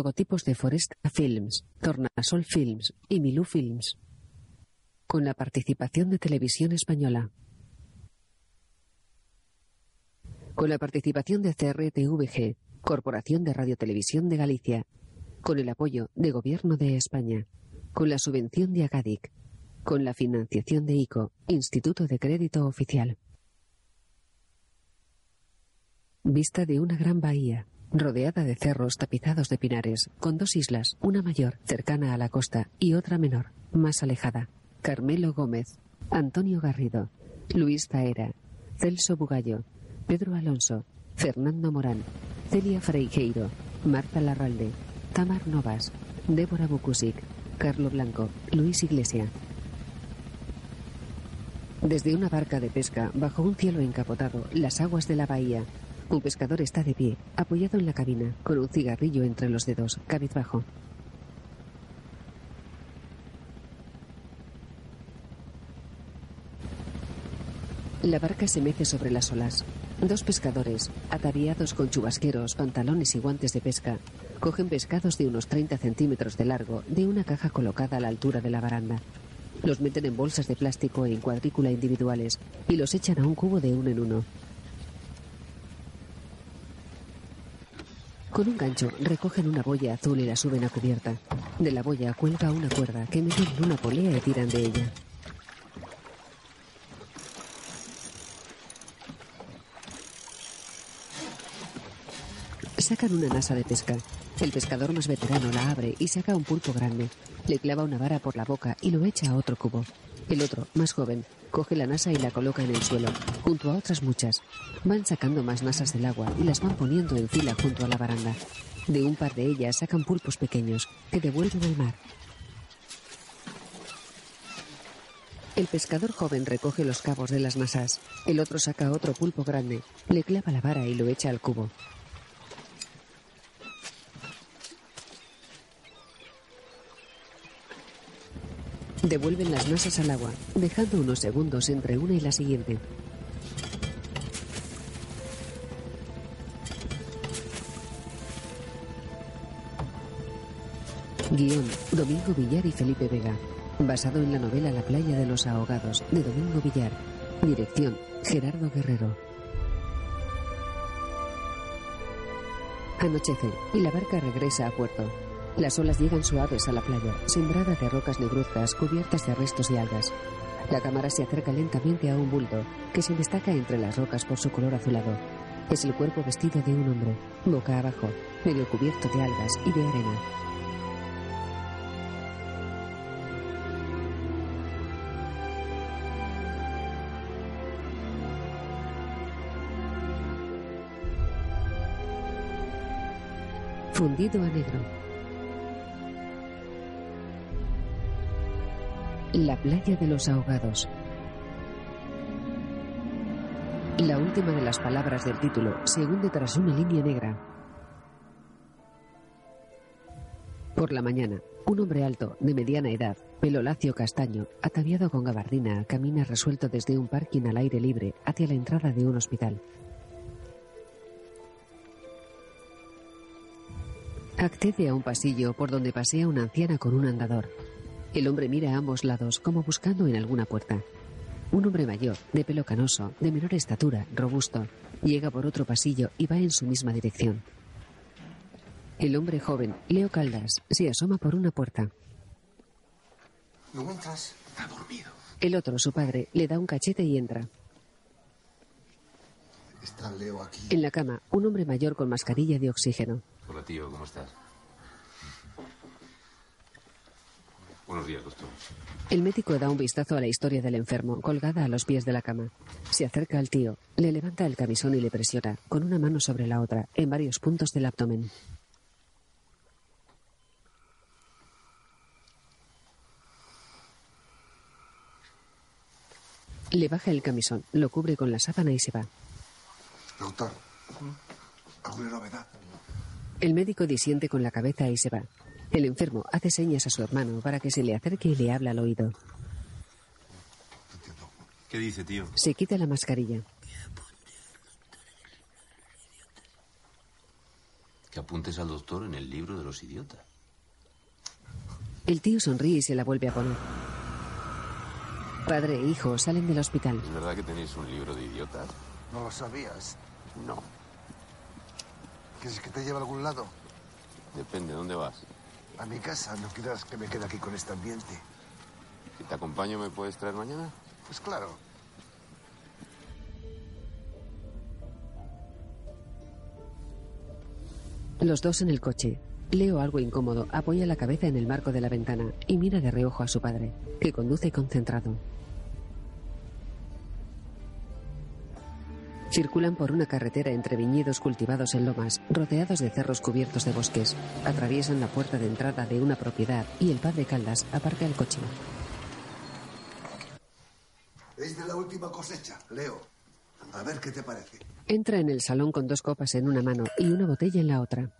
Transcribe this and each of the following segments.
logotipos de Foresta Films, Tornasol Films y Milú Films. Con la participación de Televisión Española. Con la participación de CRTVG, Corporación de Radiotelevisión de Galicia. Con el apoyo de Gobierno de España. Con la subvención de Agadic. Con la financiación de ICO, Instituto de Crédito Oficial. Vista de una gran bahía, rodeada de cerros tapizados de pinares, con dos islas, una mayor, cercana a la costa, y otra menor, más alejada. Carmelo Gómez, Antonio Garrido, Luis Zaera, Celso Bugallo, Pedro Alonso, Fernando Morán, Celia Freijeiro, Marta Larralde, Tamar Novas, Débora Bukusic, Carlo Blanco, Luis Iglesia. Desde una barca de pesca, bajo un cielo encapotado, las aguas de la bahía, un pescador está de pie, apoyado en la cabina, con un cigarrillo entre los dedos, cabizbajo. La barca se mece sobre las olas. Dos pescadores, ataviados con chubasqueros, pantalones y guantes de pesca, cogen pescados de unos 30 centímetros de largo de una caja colocada a la altura de la baranda. Los meten en bolsas de plástico en cuadrícula individuales y los echan a un cubo de uno en uno. Con un gancho recogen una boya azul y la suben a cubierta. De la boya cuelga una cuerda que meten en una polea y tiran de ella. Sacan una nasa de pesca. El pescador más veterano la abre y saca un pulpo grande. Le clava una vara por la boca y lo echa a otro cubo. El otro, más joven, coge la nasa y la coloca en el suelo, junto a otras muchas. Van sacando más nasas del agua y las van poniendo en fila junto a la baranda. De un par de ellas sacan pulpos pequeños que devuelven al mar. El pescador joven recoge los cabos de las nasas. El otro saca otro pulpo grande, le clava la vara y lo echa al cubo. Devuelven las masas al agua, dejando unos segundos entre una y la siguiente. Guión, Domingo Villar y Felipe Vega. Basado en la novela La playa de los ahogados, de Domingo Villar. Dirección, Gerardo Guerrero. Anochece y la barca regresa a puerto. Las olas llegan suaves a la playa, sembrada de rocas negruzcas cubiertas de restos y algas. La cámara se acerca lentamente a un bulto que se destaca entre las rocas por su color azulado. Es el cuerpo vestido de un hombre, boca abajo, medio cubierto de algas y de arena. Fundido a negro. La playa de los ahogados. La última de las palabras del título se hunde tras una línea negra. Por la mañana, un hombre alto, de mediana edad, pelo lacio castaño, ataviado con gabardina, camina resuelto desde un parking al aire libre hacia la entrada de un hospital. Accede a un pasillo por donde pasea una anciana con un andador. El hombre mira a ambos lados como buscando en alguna puerta. Un hombre mayor, de pelo canoso, de menor estatura, robusto, llega por otro pasillo y va en su misma dirección. El hombre joven, Leo Caldas, se asoma por una puerta. ¿No entras? Está dormido. El otro, su padre, le da un cachete y entra. Está Leo aquí. En la cama, un hombre mayor con mascarilla de oxígeno. Hola, tío, ¿cómo estás? Buenos días, doctor. El médico da un vistazo a la historia del enfermo, colgada a los pies de la cama. Se acerca al tío, le levanta el camisón y le presiona, con una mano sobre la otra, en varios puntos del abdomen. Le baja el camisón, lo cubre con la sábana y se va. Doctor, ¿alguna novedad? El médico disiente con la cabeza y se va. El enfermo hace señas a su hermano para que se le acerque y le habla al oído. ¿Qué dice, tío? Se quita la mascarilla. Que apuntes al doctor en el libro de los idiotas. El tío sonríe y se la vuelve a poner. Padre e hijo salen del hospital. ¿Es verdad que tenéis un libro de idiotas? ¿No lo sabías? No. ¿Quieres que te lleve a algún lado? Depende, ¿dónde vas? A mi casa. No quieras que me quede aquí con este ambiente. Si te acompaño, ¿me puedes traer mañana? Pues claro. Los dos en el coche. Leo, algo incómodo, apoya la cabeza en el marco de la ventana y mira de reojo a su padre, que conduce concentrado. Circulan por una carretera entre viñedos cultivados en lomas, rodeados de cerros cubiertos de bosques. Atraviesan la puerta de entrada de una propiedad y el padre Caldas aparca el coche. Es de la última cosecha, Leo. A ver qué te parece. Entra en el salón con dos copas en una mano y una botella en la otra.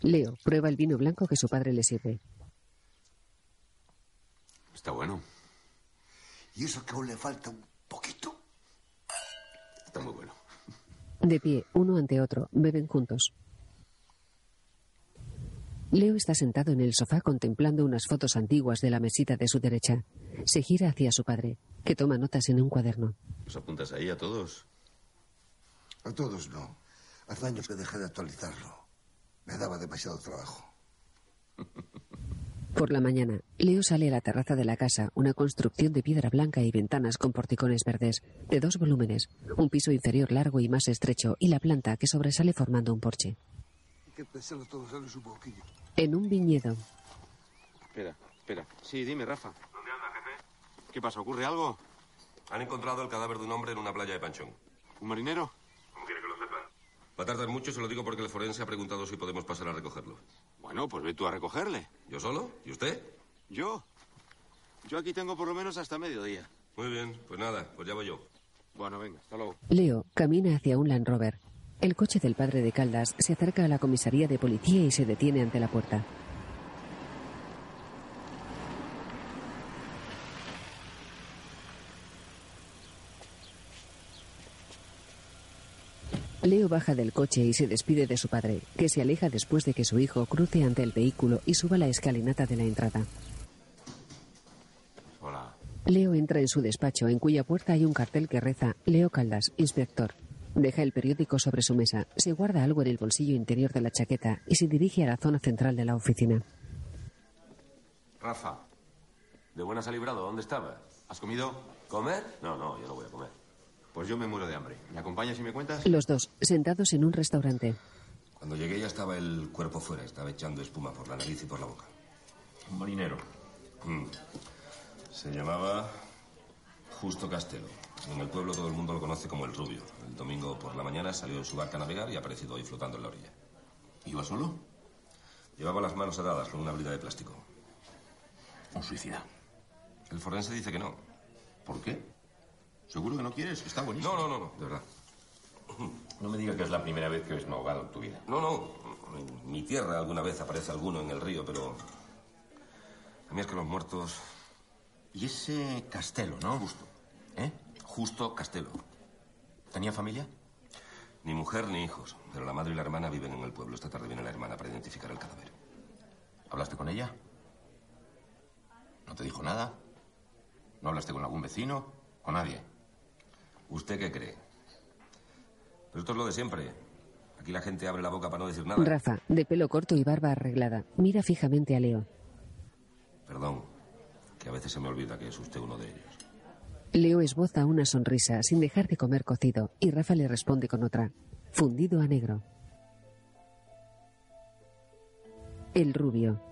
Leo prueba el vino blanco que su padre le sirve. Está bueno. ¿Y eso que aún le falta un poquito? Está muy bueno. De pie, uno ante otro, beben juntos. Leo está sentado en el sofá contemplando unas fotos antiguas de la mesita de su derecha. Se gira hacia su padre, que toma notas en un cuaderno. ¿Los apuntas ahí a todos? A todos no. Hace años que dejé de actualizarlo. Me daba demasiado trabajo. Por la mañana, Leo sale a la terraza de la casa, una construcción de piedra blanca y ventanas con porticones verdes, de dos volúmenes, un piso inferior largo y más estrecho, y la planta que sobresale formando un porche. Hay que pensarlo todo sale un poquillo. En un viñedo, Espera, espera. Sí, dime, Rafa. ¿Dónde anda, jefe? ¿Qué pasa? ¿Ocurre algo? Han encontrado el cadáver de un hombre en una playa de Panchón. ¿Un marinero? ¿Cómo quiere que lo sepan? Va a tardar mucho, se lo digo porque el forense ha preguntado si podemos pasar a recogerlo. Bueno, pues ve tú a recogerle. ¿Yo solo? ¿Y usted? ¿Yo? Yo aquí tengo por lo menos hasta mediodía. Muy bien, pues nada, pues ya voy yo. Bueno, venga, hasta luego. Leo camina hacia un Land Rover. El coche del padre de Caldas se acerca a la comisaría de policía y se detiene ante la puerta. Leo baja del coche y se despide de su padre, que se aleja después de que su hijo cruce ante el vehículo y suba la escalinata de la entrada. Hola. Leo entra en su despacho, en cuya puerta hay un cartel que reza Leo Caldas, inspector. Deja el periódico sobre su mesa, se guarda algo en el bolsillo interior de la chaqueta y se dirige a la zona central de la oficina. Rafa. ¿De buenas ha librado? ¿Dónde estabas? ¿Has comido? ¿Comer? No, no, yo no voy a comer. Pues yo me muero de hambre. ¿Me acompañas y me cuentas? Los dos, sentados en un restaurante. Cuando llegué ya estaba el cuerpo fuera, estaba echando espuma por la nariz y por la boca. Un marinero. Mm. Se llamaba Justo Castelo. En el pueblo todo el mundo lo conoce como el rubio. El domingo por la mañana salió en su barca a navegar y ha aparecido hoy flotando en la orilla. ¿Iba solo? Llevaba las manos atadas con una brida de plástico. Un suicida. El forense dice que no. ¿Por qué? ¿Seguro que no quieres? Está buenísimo. No, no, no, no, de verdad. No me digas que es la primera vez que ves un ahogado en tu vida. No, no. En mi tierra alguna vez aparece alguno en el río, pero... A mí es que los muertos... Y ese Castelo, ¿no? Justo. ¿Eh? Justo Castelo. ¿Tenía familia? Ni mujer ni hijos, pero la madre y la hermana viven en el pueblo. Esta tarde viene la hermana para identificar el cadáver. ¿Hablaste con ella? ¿No te dijo nada? ¿No hablaste con algún vecino? ¿Con nadie? ¿Usted qué cree? Pero esto es lo de siempre. Aquí la gente abre la boca para no decir nada. Rafa, de pelo corto y barba arreglada, mira fijamente a Leo. Perdón, que a veces se me olvida que es usted uno de ellos. Leo esboza una sonrisa sin dejar de comer cocido y Rafa le responde con otra, fundido a negro. El rubio.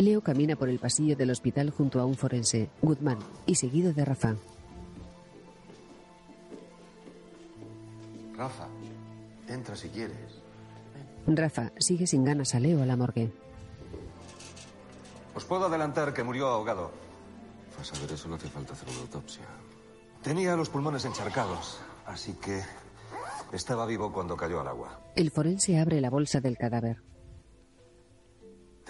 Leo camina por el pasillo del hospital junto a un forense, Goodman, y seguido de Rafa. Rafa, entra si quieres. Rafa sigue sin ganas a Leo a la morgue. Os puedo adelantar que murió ahogado. Para saber eso no hace falta hacer una autopsia. Tenía los pulmones encharcados, así que estaba vivo cuando cayó al agua. El forense abre la bolsa del cadáver.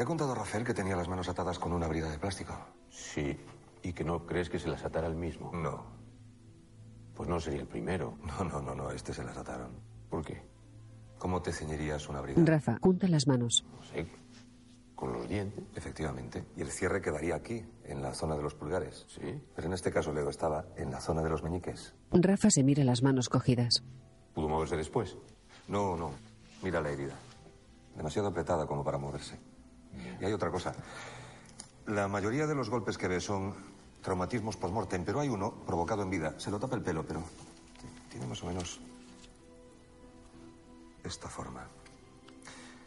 ¿Te ha contado Rafael que tenía las manos atadas con una brida de plástico? Sí. ¿Y que no crees que se las atara el mismo? No. Pues no sería el primero. No, no, no, no, este se las ataron. ¿Por qué? ¿Cómo te ceñirías una brida? Rafa junta las manos. No sé. Con los dientes. Efectivamente. Y el cierre quedaría aquí, en la zona de los pulgares. Sí. Pero en este caso, Leo, estaba en la zona de los meñiques. Rafa se mira las manos cogidas. ¿Pudo moverse después? No, no. Mira la herida. Demasiado apretada como para moverse. Y hay otra cosa. La mayoría de los golpes que ves son traumatismos post-mortem, pero hay uno provocado en vida. Se lo tapa el pelo, pero tiene más o menos esta forma.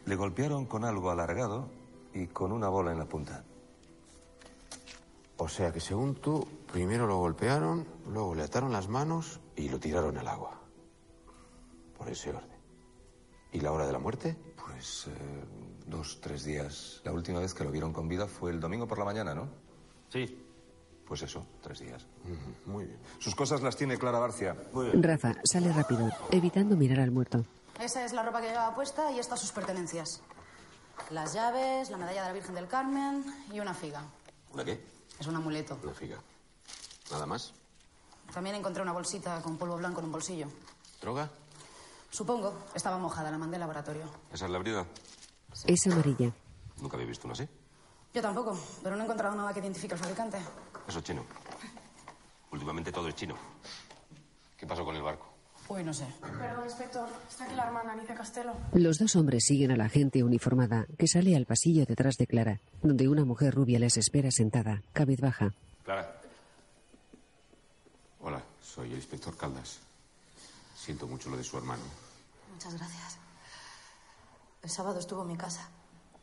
Le golpearon con algo alargado y con una bola en la punta. O sea que según tú, primero lo golpearon, luego le ataron las manos y lo tiraron al agua. Por ese orden. ¿Y la hora de la muerte? Pues eh, dos, tres días. La última vez que lo vieron con vida fue el domingo por la mañana, ¿no? Sí. Pues eso, tres días. Muy bien. Sus cosas las tiene Clara Barcia. Rafa sale rápido, evitando mirar al muerto. Esa es la ropa que llevaba puesta y estas sus pertenencias. Las llaves, la medalla de la Virgen del Carmen y una figa. ¿Una qué? Es un amuleto. Una figa. ¿Nada más? También encontré una bolsita con polvo blanco en un bolsillo. ¿Droga? Supongo. Estaba mojada, la mandé al laboratorio. ¿Esa es la brida? Es amarilla. Nunca había visto una así. Yo tampoco, pero no he encontrado nada que identifique al fabricante. Eso es chino. Últimamente todo es chino. ¿Qué pasó con el barco? Uy, no sé. Perdón, inspector. Está aquí la hermana, Alicia Castelo. Los dos hombres siguen a la gente uniformada que sale al pasillo detrás de Clara, donde una mujer rubia les espera sentada, cabizbaja. Clara. Hola, soy el inspector Caldas. Siento mucho lo de su hermano. Muchas gracias. El sábado estuvo en mi casa.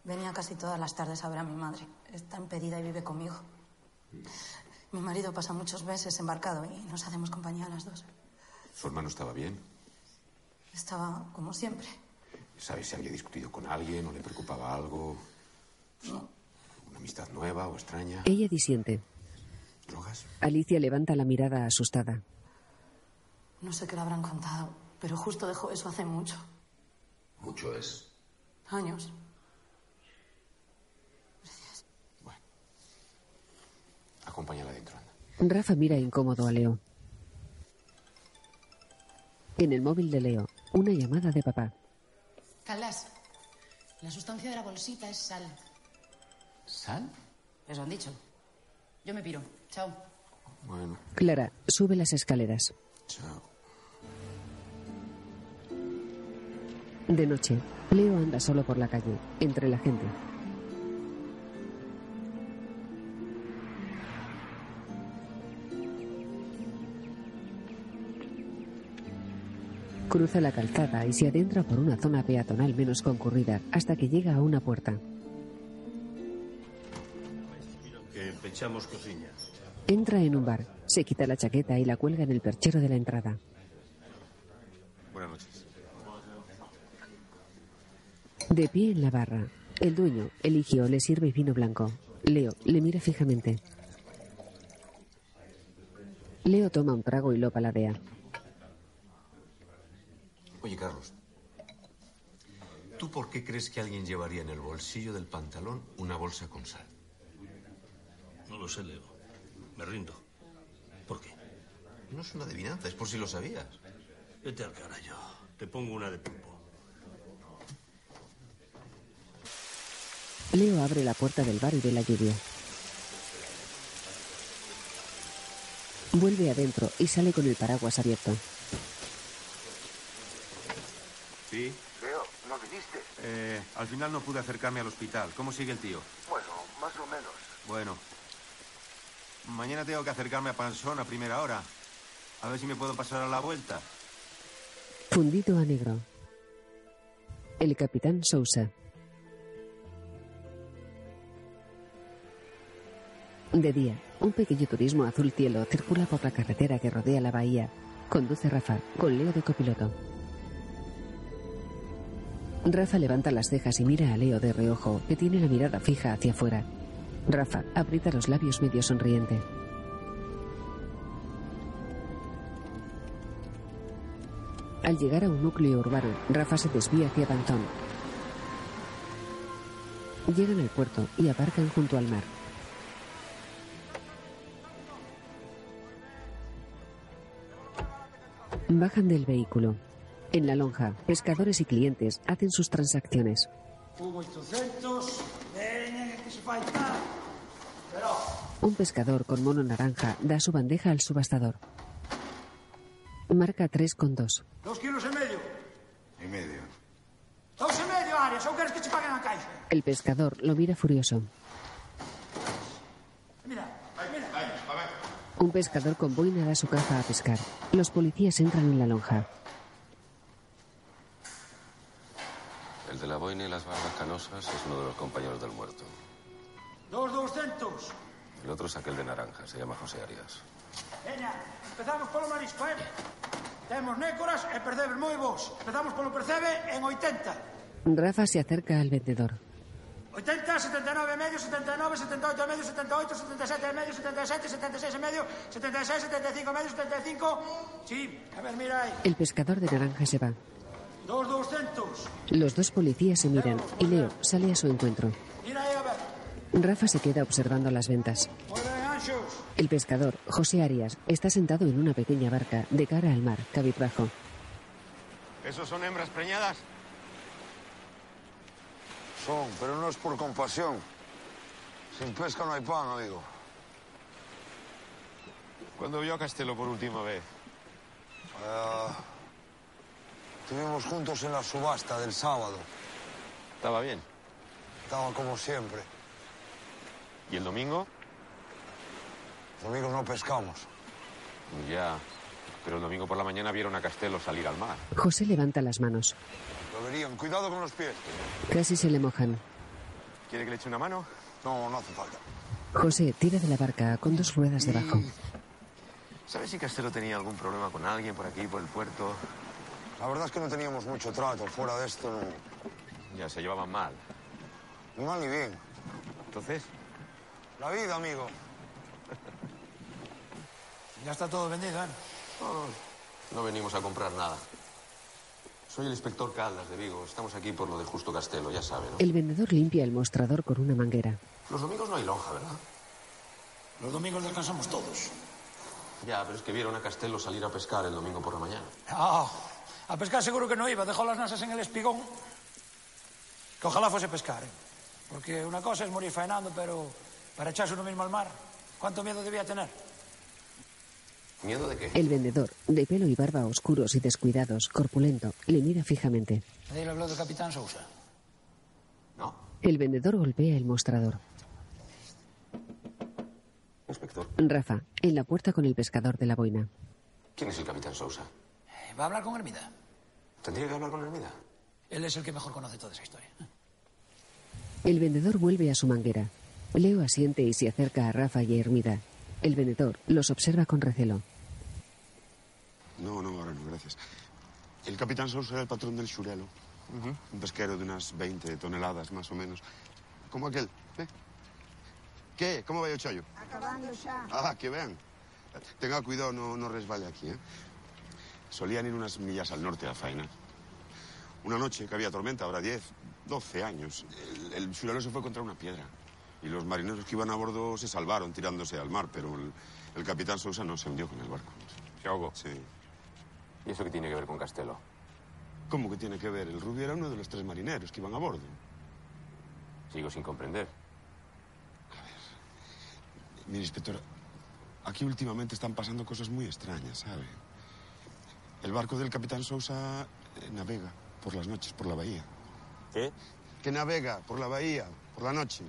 Venía casi todas las tardes a ver a mi madre. Está impedida y vive conmigo. Mi marido pasa muchos meses embarcado y nos hacemos compañía a las dos. ¿Su hermano estaba bien? Estaba como siempre. ¿Sabes si había discutido con alguien o le preocupaba algo? No. ¿Una amistad nueva o extraña? Ella disiente. ¿Drogas? Alicia levanta la mirada asustada. No sé qué le habrán contado, pero justo dejó eso hace mucho. Mucho es. Años. Acompáñala dentro, anda. Rafa mira incómodo a Leo. En el móvil de Leo, una llamada de papá. Caldas, la sustancia de la bolsita es sal. ¿Sal? Eso han dicho. Yo me piro. Chao. Bueno, Clara sube las escaleras. chao. De noche, Leo anda solo por la calle, entre la gente. Cruza la calzada y se adentra por una zona peatonal menos concurrida hasta que llega a una puerta. Entra en un bar, se quita la chaqueta y la cuelga en el perchero de la entrada. Buenas noches. De pie en la barra, el dueño, Eligio, le sirve vino blanco. Leo le mira fijamente. Leo toma un trago y lo paladea. Oye, Carlos, ¿tú por qué crees que alguien llevaría en el bolsillo del pantalón una bolsa con sal? No lo sé, Leo. Me rindo. ¿Por qué? No es una adivinanza, es por si lo sabías. Vete al carajo. Te pongo una de pulpo. Leo abre la puerta del bar y ve la lluvia. Vuelve adentro y sale con el paraguas abierto. Sí. Leo, ¿no viniste? Eh, al final no pude acercarme al hospital. ¿Cómo sigue el tío? Bueno, más o menos. Bueno. Mañana tengo que acercarme a Pansón a primera hora. A ver si me puedo pasar a la vuelta. Fundido a negro. El capitán Sousa. De día, un pequeño turismo azul cielo circula por la carretera que rodea la bahía. Conduce Rafa, con Leo de copiloto. Rafa levanta las cejas y mira a Leo de reojo, que tiene la mirada fija hacia afuera. Rafa aprieta los labios medio sonriente. Al llegar a un núcleo urbano, Rafa se desvía hacia Pantón. Llegan al puerto y aparcan junto al mar. Bajan del vehículo. En la lonja, pescadores y clientes hacen sus transacciones. Un 800, veña, que se falta. Pero, Un pescador con mono naranja da su bandeja al subastador. Marca 3 con 2. dos kilos e medio. Y medio. Dos e medio, Arias, ou queres que che paguen a caixa? El pescador lo mira furioso. Mira, mira. Un pescador con boina da su caja a pescar. Los policías entran en la lonja. El de la boina y las barbas canosas es uno de los compañeros del muerto. Dos 200. El otro es aquel de naranja, se llama José Arias. Veña, empezamos polo marisco, eh? Temos nécoras e percebes moi vos. Empezamos polo percebe en 80. Rafa se acerca al vendedor. 80, 79 e medio, 79, 78 e medio, 78, 77 e medio, 77, 76 e medio, 76, 75 e medio, 75. Sí, a ver, mira aí. El pescador de naranja se va. Dos 200. Los dos policías se miran y Leo sale a su encuentro. Mira aí, a ver. Rafa se queda observando las ventas. El pescador, José Arias, está sentado en una pequeña barca de cara al mar, cabizbajo. ¿Esos son hembras preñadas? Son, pero no es por compasión. Sin pesca no hay pan, amigo. ¿Cuándo vio a Castelo por última vez? Ah, estuvimos juntos en la subasta del sábado. ¿Estaba bien? Estaba como siempre. ¿Y el domingo? Los domingos no pescamos. Ya. Pero el domingo por la mañana vieron a Castelo salir al mar. José levanta las manos. Cuidado con los pies. Casi se le mojan. ¿Quiere que le eche una mano? No, no hace falta. José tira de la barca con dos ruedas debajo. ¿Sabes si Castelo tenía algún problema con alguien por aquí, por el puerto? La verdad es que no teníamos mucho trato. Fuera de esto, no. Ya se llevaban mal. Ni mal ni bien. Entonces, La vida, amigo. Ya está todo vendido, ¿eh? No venimos a comprar nada. Soy el inspector Caldas de Vigo. Estamos aquí por lo de Justo Castelo, ya sabe, ¿no? El vendedor limpia el mostrador con una manguera. Los domingos no hay lonja, ¿verdad? Los domingos descansamos todos. Ya, pero es que vieron a Castelo salir a pescar el domingo por la mañana. Ah, a pescar seguro que no iba. Dejó las nasas en el espigón. Que ojalá fuese pescar, ¿eh? Porque una cosa es morir faenando, pero para echarse uno mismo al mar, ¿cuánto miedo debía tener? ¿Miedo de qué? El vendedor, de pelo y barba oscuros y descuidados, corpulento, le mira fijamente. Nadie le habló del capitán Sousa. No. El vendedor golpea el mostrador. Inspector, Rafa, en la puerta con el pescador de la boina. ¿quién es el capitán Sousa? ¿Va a hablar con Hermida? ¿Tendría que hablar con Hermida? Él es el que mejor conoce toda esa historia. El vendedor vuelve a su manguera. Leo asiente y se acerca a Rafa y a Hermida. El vendedor los observa con recelo. No, no, ahora no, gracias. El capitán Sousa era el patrón del Xurelo. Un pesquero de unas 20 toneladas, más o menos. Como aquel, ¿eh? ¿Qué? ¿Cómo va o chollo? Acabando xa. Ah, que vean. Tenga cuidado, no, no resbale aquí, ¿eh? Solían ir unas millas al norte a faena. Una noche que había tormenta, ahora 10, 12 años. El, el Xurelo se fue contra una piedra. Y los marineros que iban a bordo se salvaron tirándose al mar, pero el, el capitán Sousa no se hundió con el barco. ¿Se ahogó? Sí. ¿Y eso qué tiene que ver con Castelo? ¿Cómo que tiene que ver? El rubio era uno de los tres marineros que iban a bordo. Sigo sin comprender. Mire, inspector, aquí últimamente están pasando cosas muy extrañas, ¿sabe? El barco del capitán Sousa eh, navega por las noches por la bahía. ¿Qué? Que navega por la bahía, por la noche.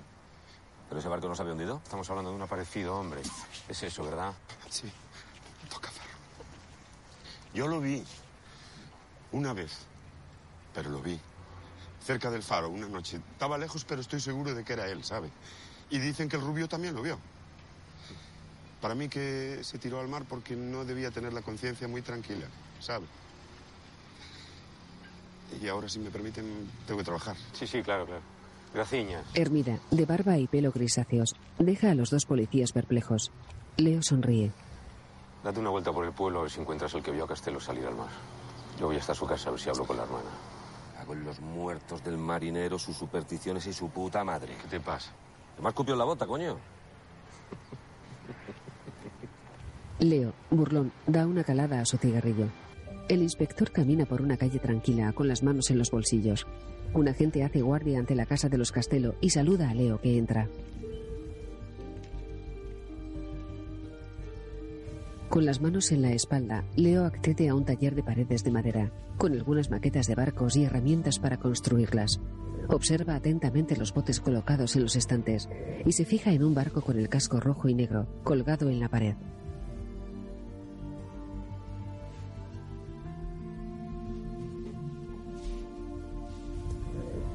¿Pero ese barco no se había hundido? Estamos hablando de un aparecido, hombre. Es eso, ¿verdad? Sí. Yo lo vi una vez, pero lo vi. Cerca del faro, una noche. Estaba lejos, pero estoy seguro de que era él, ¿sabe? Y dicen que el rubio también lo vio. Para mí que se tiró al mar porque no debía tener la conciencia muy tranquila, ¿sabe? Y ahora, si me permiten, tengo que trabajar. Sí, sí, claro, claro. Graciñas. Hermida, de barba y pelo grisáceos, deja a los dos policías perplejos. Leo sonríe. Date una vuelta por el pueblo a ver si encuentras el que vio a Castelo salir al mar. Yo voy hasta su casa a ver si hablo con la hermana. Hago en los muertos del marinero, sus supersticiones y su puta madre. ¿Qué te pasa? ¿Qué más copió en la bota, coño? Leo, burlón, da una calada a su cigarrillo. El inspector camina por una calle tranquila, con las manos en los bolsillos. Un agente hace guardia ante la casa de los Castelo y saluda a Leo que entra. Con las manos en la espalda, Leo accede a un taller de paredes de madera, con algunas maquetas de barcos y herramientas para construirlas. Observa atentamente los botes colocados en los estantes y se fija en un barco con el casco rojo y negro, colgado en la pared.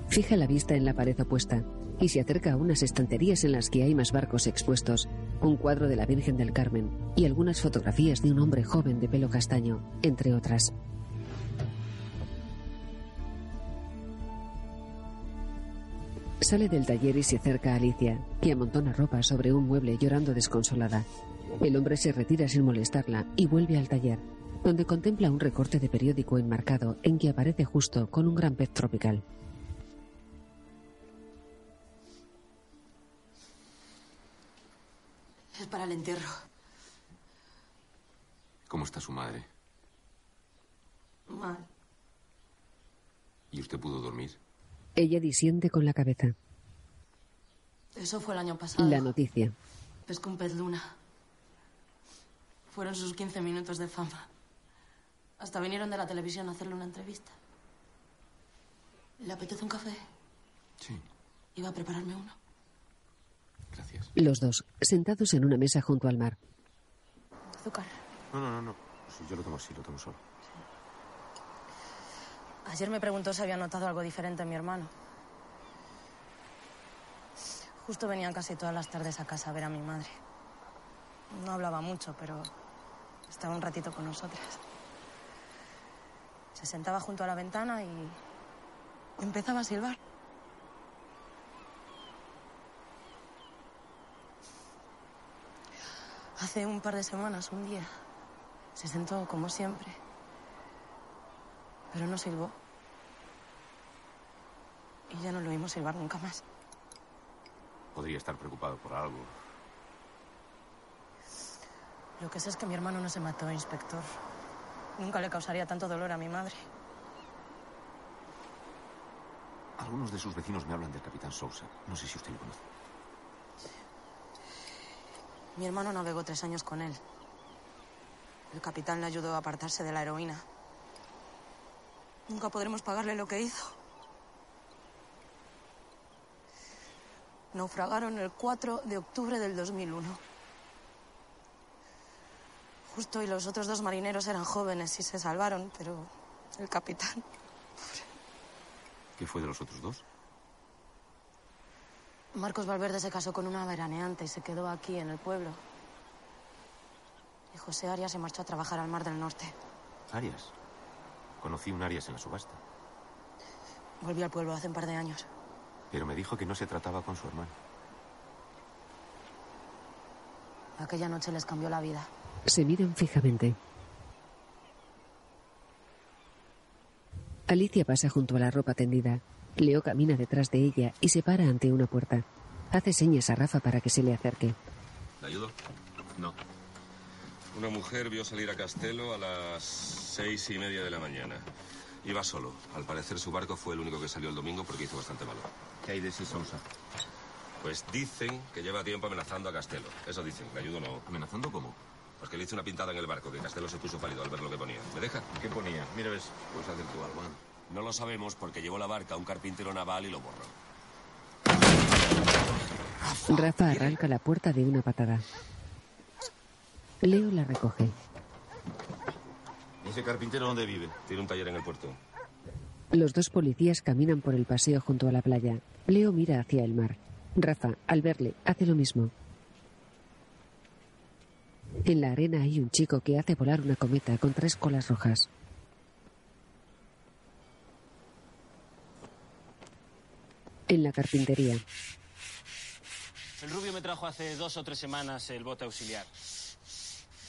Fija la vista en la pared opuesta y se acerca a unas estanterías en las que hay más barcos expuestos, un cuadro de la Virgen del Carmen y algunas fotografías de un hombre joven de pelo castaño, entre otras. Sale del taller y se acerca a Alicia, que amontona ropa sobre un mueble llorando desconsolada. El hombre se retira sin molestarla y vuelve al taller, donde contempla un recorte de periódico enmarcado en que aparece justo con un gran pez tropical. Es para el entierro. ¿Cómo está su madre? Mal. ¿Y usted pudo dormir? Ella disiente con la cabeza. Eso fue el año pasado. La noticia. Pescó un pez luna. Fueron sus 15 minutos de fama. Hasta vinieron de la televisión a hacerle una entrevista. ¿Le apetece un café? Sí. Iba a prepararme uno. Gracias. Los dos, sentados en una mesa junto al mar. Azúcar. No, no, no, no. Sí, yo lo tomo así, lo tomo solo. Ayer me preguntó si había notado algo diferente en mi hermano. Justo venían casi todas las tardes a casa a ver a mi madre. No hablaba mucho, pero estaba un ratito con nosotras. Se sentaba junto a la ventana y empezaba a silbar. Hace un par de semanas, un día, se sentó como siempre, pero no silbó. Y ya no lo oímos silbar nunca más. Podría estar preocupado por algo. Lo que sé es que mi hermano no se mató, inspector. Nunca le causaría tanto dolor a mi madre. Algunos de sus vecinos me hablan del capitán Sousa. No sé si usted lo conoce. Mi hermano navegó tres años con él. El capitán le ayudó a apartarse de la heroína. Nunca podremos pagarle lo que hizo. Naufragaron el 4 de octubre del 2001. Justo y los otros dos marineros eran jóvenes y se salvaron, pero el capitán... ¿Qué fue de los otros dos? Marcos Valverde se casó con una veraneante y se quedó aquí en el pueblo. Y José Arias se marchó a trabajar al Mar del Norte. Arias. Conocí un Arias en la subasta. Volvió al pueblo hace un par de años. Pero me dijo que no se trataba con su hermano. Aquella noche les cambió la vida. Se miran fijamente. Alicia pasa junto a la ropa tendida. Leo camina detrás de ella y se para ante una puerta. Hace señas a Rafa para que se le acerque. ¿Le ayudo? No. Una mujer vio salir a Castelo a las seis y media de la mañana. Iba solo. Al parecer su barco fue el único que salió el domingo porque hizo bastante malo. ¿Qué hay de ese Sousa? Pues dicen que lleva tiempo amenazando a Castelo. Eso dicen. ¿Le ayudo o no? ¿Amenazando cómo? Pues que le hice una pintada en el barco, que Castelo se puso pálido al ver lo que ponía. ¿Me deja? ¿Qué ponía? Mira, ves, puedes hacer tú algo. ¿eh? No lo sabemos porque llevó la barca a un carpintero naval y lo borró. Rafa arranca la puerta de una patada. Leo la recoge. ¿Y ese carpintero dónde vive? Tiene un taller en el puerto. Los dos policías caminan por el paseo junto a la playa. Leo mira hacia el mar. Rafa, al verle, hace lo mismo. En la arena hay un chico que hace volar una cometa con tres colas rojas. En la carpintería. El rubio me trajo hace dos o tres semanas el bote auxiliar.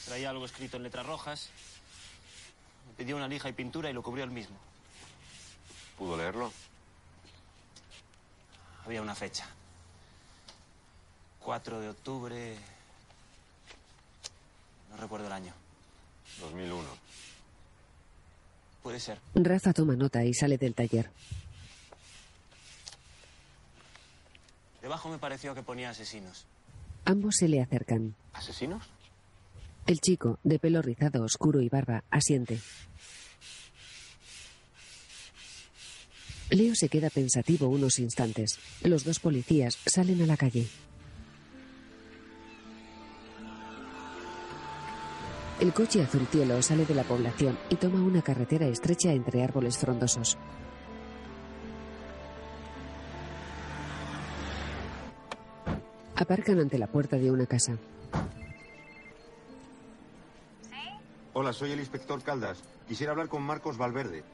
Traía algo escrito en letras rojas. Me pidió una lija y pintura y lo cubrió él mismo. ¿Pudo leerlo? Había una fecha. 4 de octubre. No recuerdo el año. 2001. Puede ser. Rafa toma nota y sale del taller. Debajo me pareció que ponía asesinos. Ambos se le acercan. ¿Asesinos? El chico, de pelo rizado, oscuro y barba, asiente. Leo se queda pensativo unos instantes. Los dos policías salen a la calle. El coche azul cielo sale de la población y toma una carretera estrecha entre árboles frondosos. Aparcan ante la puerta de una casa. Hola, soy el inspector Caldas. Quisiera hablar con Marcos Valverde.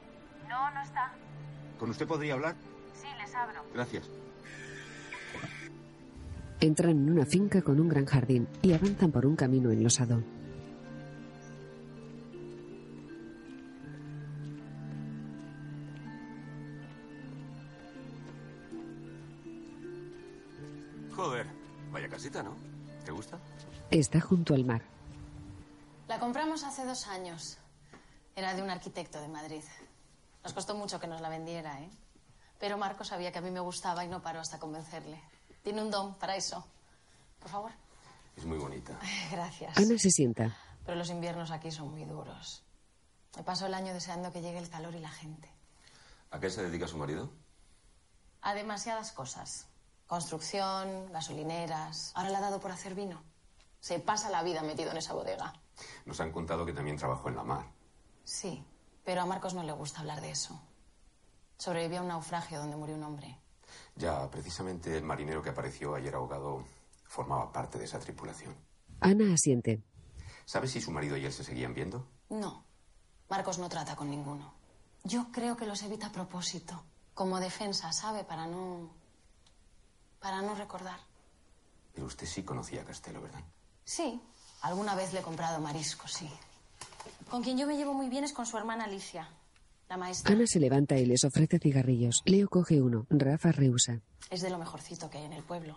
No, no está. ¿Con usted podría hablar? Sí, les abro. Gracias. Entran en una finca con un gran jardín y avanzan por un camino enlosado. Casita, ¿no? ¿Te gusta? Está junto al mar. La compramos hace dos años. Era de un arquitecto de Madrid. Nos costó mucho que nos la vendiera, ¿eh? Pero Marco sabía que a mí me gustaba y no paró hasta convencerle. Tiene un don para eso. Por favor. Es muy bonita. Gracias. Ana se sienta. Pero los inviernos aquí son muy duros. Me paso el año deseando que llegue el calor y la gente. ¿A qué se dedica su marido? A demasiadas cosas. Construcción, gasolineras. Ahora le ha dado por hacer vino. Se pasa la vida metido en esa bodega. Nos han contado que también trabajó en la mar. Sí, pero a Marcos no le gusta hablar de eso. Sobrevivió a un naufragio donde murió un hombre. Ya, precisamente el marinero que apareció ayer ahogado formaba parte de esa tripulación. Ana asiente. ¿Sabes si su marido y él se seguían viendo? No, Marcos no trata con ninguno. Yo creo que los evita a propósito, como defensa, ¿sabe? Para no... para no recordar. Pero usted sí conocía a Castelo, ¿verdad? Sí, alguna vez le he comprado marisco, sí. Con quien yo me llevo muy bien es con su hermana Alicia, la maestra. Ana se levanta y les ofrece cigarrillos. Leo coge uno. Rafa rehúsa. Es de lo mejorcito que hay en el pueblo.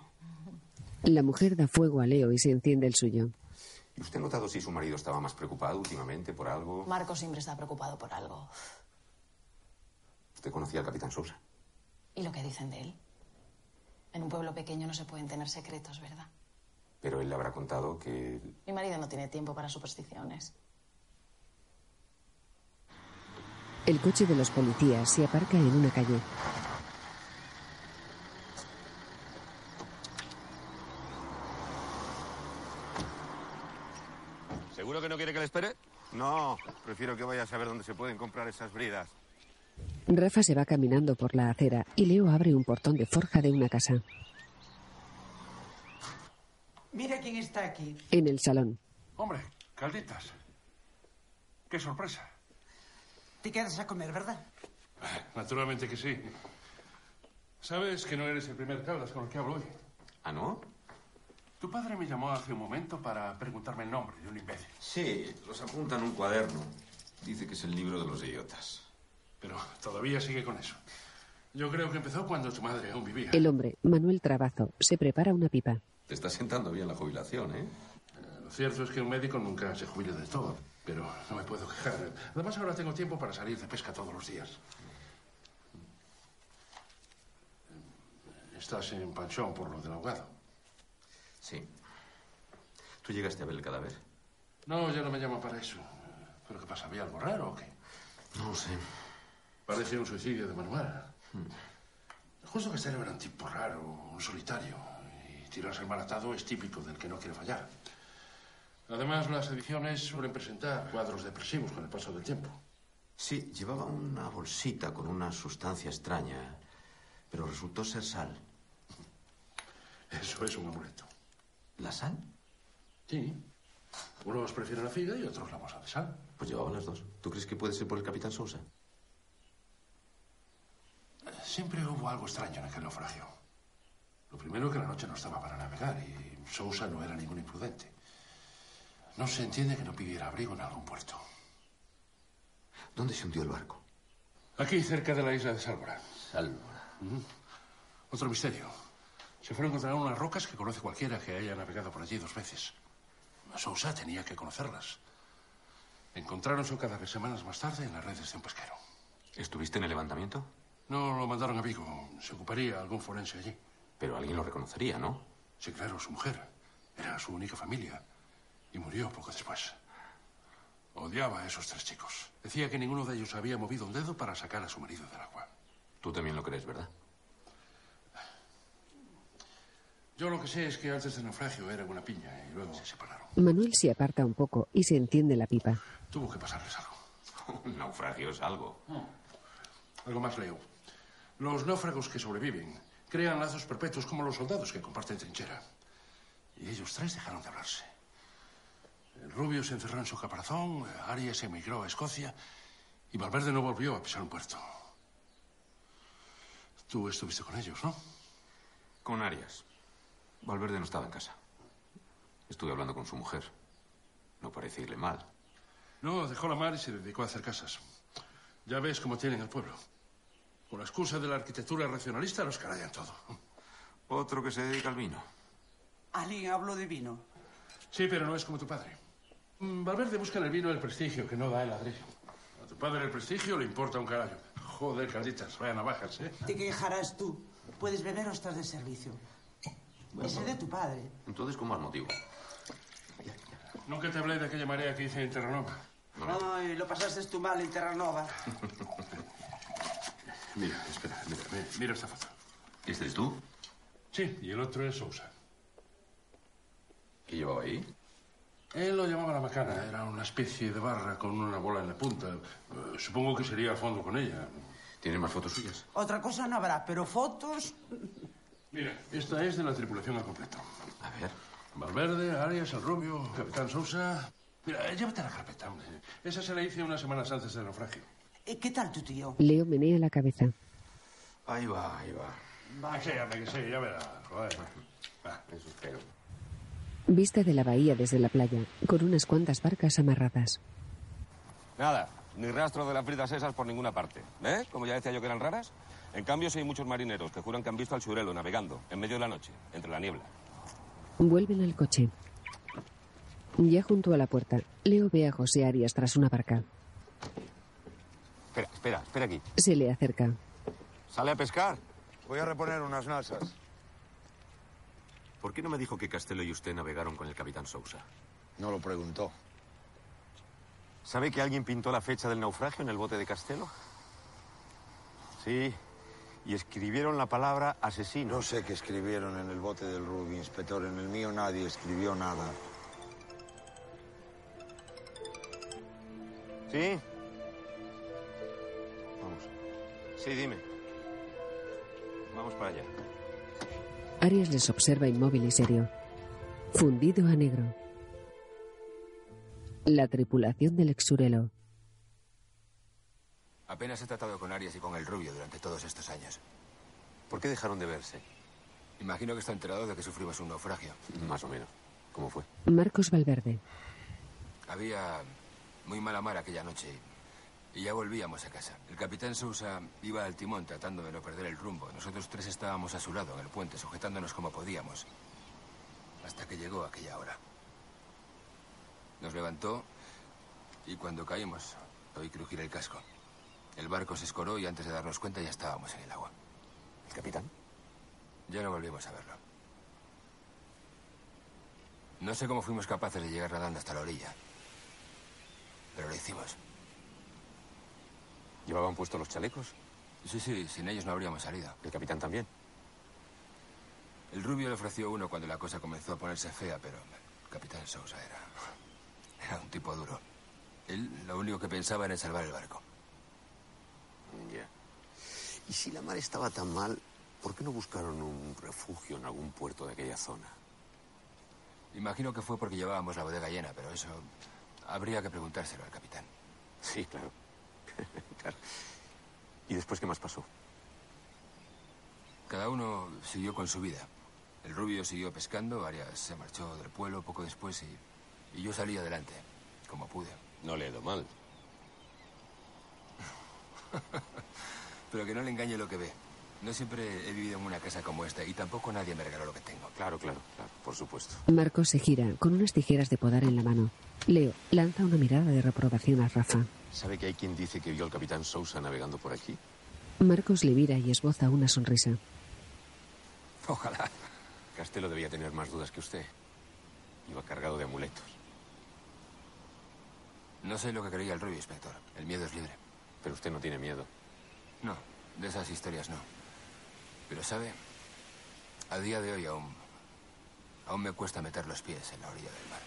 La mujer da fuego a Leo y se enciende el suyo. ¿Y usted ha notado si su marido estaba más preocupado últimamente por algo? Marcos siempre está preocupado por algo. ¿Usted conocía al capitán Sousa? ¿Y lo que dicen de él? En un pueblo pequeño no se pueden tener secretos, ¿verdad? Pero él le habrá contado que... Mi marido no tiene tiempo para supersticiones. El coche de los policías se aparca en una calle. ¿Seguro que no quiere que le espere? No, prefiero que vaya a saber dónde se pueden comprar esas bridas. Rafa se va caminando por la acera y Leo abre un portón de forja de una casa. Mira quién está aquí. En el salón. Hombre, calditas. Qué sorpresa. Te quedas a comer, ¿verdad? Naturalmente que sí. Sabes que no eres el primer Caldas con el que hablo hoy. ¿Ah, no? Tu padre me llamó hace un momento para preguntarme el nombre de un imbécil. Sí, los apunta en un cuaderno. Dice que es el libro de los idiotas. Pero todavía sigue con eso. Yo creo que empezó cuando tu madre aún vivía. El hombre, Manuel Trabazo, se prepara una pipa. Te está sentando bien la jubilación, ¿eh? Eh, Lo cierto es que un médico nunca se jubila del todo, pero no me puedo quejar. Además, ahora tengo tiempo para salir de pesca todos los días. Estás en Panchón por lo del ahogado. Sí. ¿Tú llegaste a ver el cadáver? No, ya no me llaman para eso. ¿Pero qué pasa? ¿Había algo raro o qué? No sé. Parece un suicidio de manual. Justo Castello era un tipo raro, un solitario. Y tirarse al maratado es típico del que no quiere fallar. Además, las ediciones suelen presentar cuadros depresivos con el paso del tiempo. Sí, llevaba una bolsita con una sustancia extraña, pero resultó ser sal. Eso es un amuleto. ¿La sal? Sí. Unos prefieren la figa y otros la bolsa de sal. Pues llevaban las dos. ¿Tú crees que puede ser por el capitán Sousa? Siempre hubo algo extraño en aquel naufragio. Lo primero que la noche no estaba para navegar y Sousa no era ningún imprudente. No se entiende que no pidiera abrigo en algún puerto. ¿Dónde se hundió el barco? Aquí, cerca de la isla de Sálvora. Sálvora. Otro misterio. Se fueron a encontrar unas rocas que conoce cualquiera que haya navegado por allí dos veces. Sousa tenía que conocerlas. Encontraron su cadáver semanas más tarde en las redes de un pesquero. ¿Estuviste en el levantamiento? No, lo mandaron a Vigo. Se ocuparía algún forense allí. Pero alguien lo reconocería, ¿no? Sí, claro, su mujer. Era su única familia. Y murió poco después. Odiaba a esos tres chicos. Decía que ninguno de ellos había movido un dedo para sacar a su marido del agua. Tú también lo crees, ¿verdad? Yo lo que sé es que antes del naufragio eran una piña y luego se separaron. Manuel se aparta un poco y se enciende la pipa. Tuvo que pasarles algo. Un naufragio es algo. Algo más, Leo. Los náufragos que sobreviven crean lazos perpetuos como los soldados que comparten trinchera. Y ellos tres dejaron de hablarse. El rubio se encerró en su caparazón, Arias emigró a Escocia y Valverde no volvió a pisar un puerto. Tú estuviste con ellos, ¿no? Con Arias. Valverde no estaba en casa. Estuve hablando con su mujer. No parece irle mal. No, dejó la mar y se dedicó a hacer casas. Ya ves cómo tienen el pueblo. Con la excusa de la arquitectura racionalista los carallan todo. Otro que se dedica al vino. Alguien habló de vino. Sí, pero no es como tu padre. Mm, Valverde busca en el vino el prestigio que no da el ladrillo. A tu padre el prestigio le importa un carajo. Joder, calditas, vaya navajas, ¿eh? Te quejarás tú. Puedes beber o estás de servicio. Ese de tu padre. Entonces, ¿cómo más motivo? Nunca te hablé de aquella marea que hice en Terranova. Ay, lo pasaste tú mal en Terranova. Mira, espera, mira, mira, mira esta foto. ¿Este es tú? Sí, y el otro es Sousa. ¿Qué llevaba ahí? Él lo llamaba la macana. Era una especie de barra con una bola en la punta. Eh, supongo que sería al fondo con ella. ¿Tiene más fotos suyas? Otra cosa no habrá, pero fotos. Mira, esta es de la tripulación al completo. A ver. Valverde, Arias, el rubio, Capitán Sousa. Mira, llévate la carpeta, hombre. Esa se la hice unas semanas antes del naufragio. Eh, ¿Qué tal tu tío? Leo menea la cabeza. Ahí va, ahí va. Va, sí, que sí, ya verás. Joder. Va. Eso espero. Vista de la bahía desde la playa, con unas cuantas barcas amarradas. Nada, ni rastro de las fritas esas por ninguna parte. ¿Ves? Como ya decía yo que eran raras. En cambio, sí hay muchos marineros que juran que han visto al surelo navegando, en medio de la noche, entre la niebla. Vuelven al coche. Ya junto a la puerta, Leo ve a José Arias tras una barca. Espera, espera, espera aquí. Se le acerca. ¿Sale a pescar? Voy a reponer unas nasas. ¿Por qué no me dijo que Castelo y usted navegaron con el capitán Sousa? No lo preguntó. ¿Sabe que alguien pintó la fecha del naufragio en el bote de Castelo? Sí. Y escribieron la palabra asesino. No sé qué escribieron en el bote del Ruby, inspector. En el mío nadie escribió nada. ¿Sí? Sí, dime. Vamos para allá. Arias les observa inmóvil y serio. Fundido a negro. La tripulación del exurelo. Apenas he tratado con Arias y con el rubio durante todos estos años. ¿Por qué dejaron de verse? Imagino que está enterado de que sufrimos un naufragio. Más o menos. ¿Cómo fue? Marcos Valverde. Había muy mala mar aquella noche y ya volvíamos a casa. El capitán Sousa iba al timón tratando de no perder el rumbo. Nosotros tres estábamos a su lado en el puente, sujetándonos como podíamos. Hasta que llegó aquella hora. Nos levantó y cuando caímos oí crujir el casco. El barco se escoró y antes de darnos cuenta ya estábamos en el agua. ¿El capitán? Ya no volvimos a verlo. No sé cómo fuimos capaces de llegar nadando hasta la orilla. Pero lo hicimos. ¿Llevaban puestos los chalecos? Sí, sí, sin ellos no habríamos salido. ¿El capitán también? El rubio le ofreció uno cuando la cosa comenzó a ponerse fea, pero el capitán Sousa era. Era un tipo duro. Él lo único que pensaba era en salvar el barco. Ya. Y si la mar estaba tan mal, ¿por qué no buscaron un refugio en algún puerto de aquella zona? Imagino que fue porque llevábamos la bodega llena, pero eso habría que preguntárselo al capitán. Sí, claro. claro. ¿Y después qué más pasó? Cada uno siguió con su vida. El rubio siguió pescando, Arias se marchó del pueblo poco después y, y yo salí adelante, como pude. No le he ido mal. Pero que no le engañe lo que ve. No siempre he vivido en una casa como esta y tampoco nadie me regaló lo que tengo. Claro, claro, claro, por supuesto. Marcos se gira con unas tijeras de podar en la mano. Leo lanza una mirada de reprobación a Rafa. ¿Sabe que hay quien dice que vio al capitán Sousa navegando por aquí? Marcos le mira y esboza una sonrisa. Ojalá. Castelo debía tener más dudas que usted. Iba cargado de amuletos. No sé lo que creía el rubio, inspector. El miedo es libre. Pero usted no tiene miedo. No, de esas historias no. Pero sabe, a día de hoy aún, aún me cuesta meter los pies en la orilla del mar.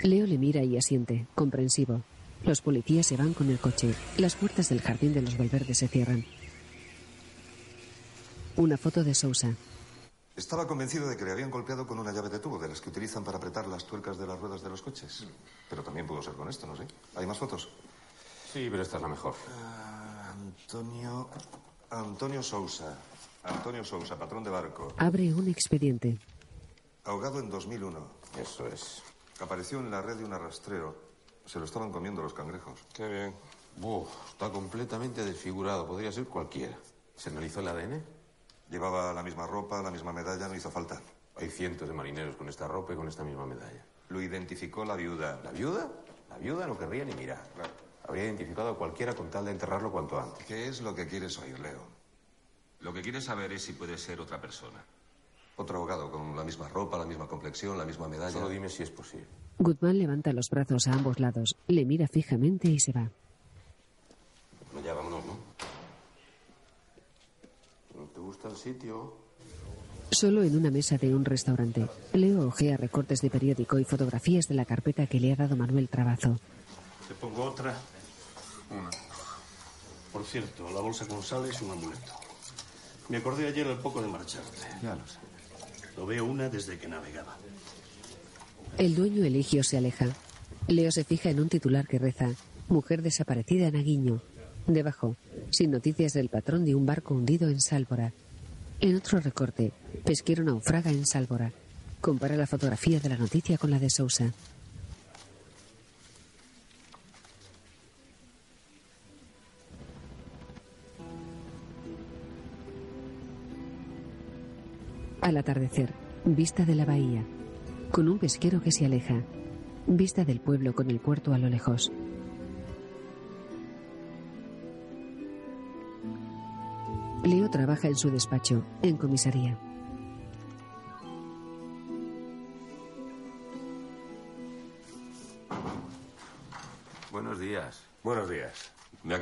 Leo le mira y asiente, comprensivo. Los policías se van con el coche. Las puertas del jardín de los Valverdes se cierran. Una foto de Sousa. Estaba convencido de que le habían golpeado con una llave de tubo, de las que utilizan para apretar las tuercas de las ruedas de los coches. Pero también pudo ser con esto, no sé. ¿Hay más fotos? Sí, pero esta es la mejor. Ah, Antonio. Antonio Sousa. Antonio Sousa, patrón de barco. Abre un expediente. Ahogado en 2001. Eso es. Apareció en la red de un arrastrero. Se lo estaban comiendo los cangrejos. Qué bien. Uf, está completamente desfigurado. Podría ser cualquiera. ¿Se analizó el ADN? Llevaba la misma ropa, la misma medalla, no hizo falta. Hay cientos de marineros con esta ropa y con esta misma medalla. Lo identificó la viuda. ¿La viuda? La viuda no querría ni mirar. Habría identificado a cualquiera con tal de enterrarlo cuanto antes. ¿Qué es lo que quieres oír, Leo? Lo que quieres saber es si puede ser otra persona. Otro abogado con la misma ropa, la misma complexión, la misma medalla. Solo dime si es posible. Guzmán levanta los brazos a ambos lados, le mira fijamente y se va. Bueno, ya vámonos, ¿no? ¿No te gusta el sitio? Solo en una mesa de un restaurante, Leo ojea recortes de periódico y fotografías de la carpeta que le ha dado Manuel Trabazo. Te pongo otra. Una. Por cierto, la bolsa con sal es un amuleto. Me acordé ayer al poco de marcharte. Ya lo sé. Veo una desde que navegaba. El dueño eligio se aleja. Leo se fija en un titular que reza: Mujer desaparecida en Aguiño. Debajo, sin noticias del patrón de un barco hundido en Sálvora. En otro recorte, pesquero naufraga en Sálvora. Compara la fotografía de la noticia con la de Sousa. Al atardecer, vista de la bahía, con un pesquero que se aleja, vista del pueblo con el puerto a lo lejos. Leo trabaja en su despacho, en comisaría. Buenos días. Buenos días.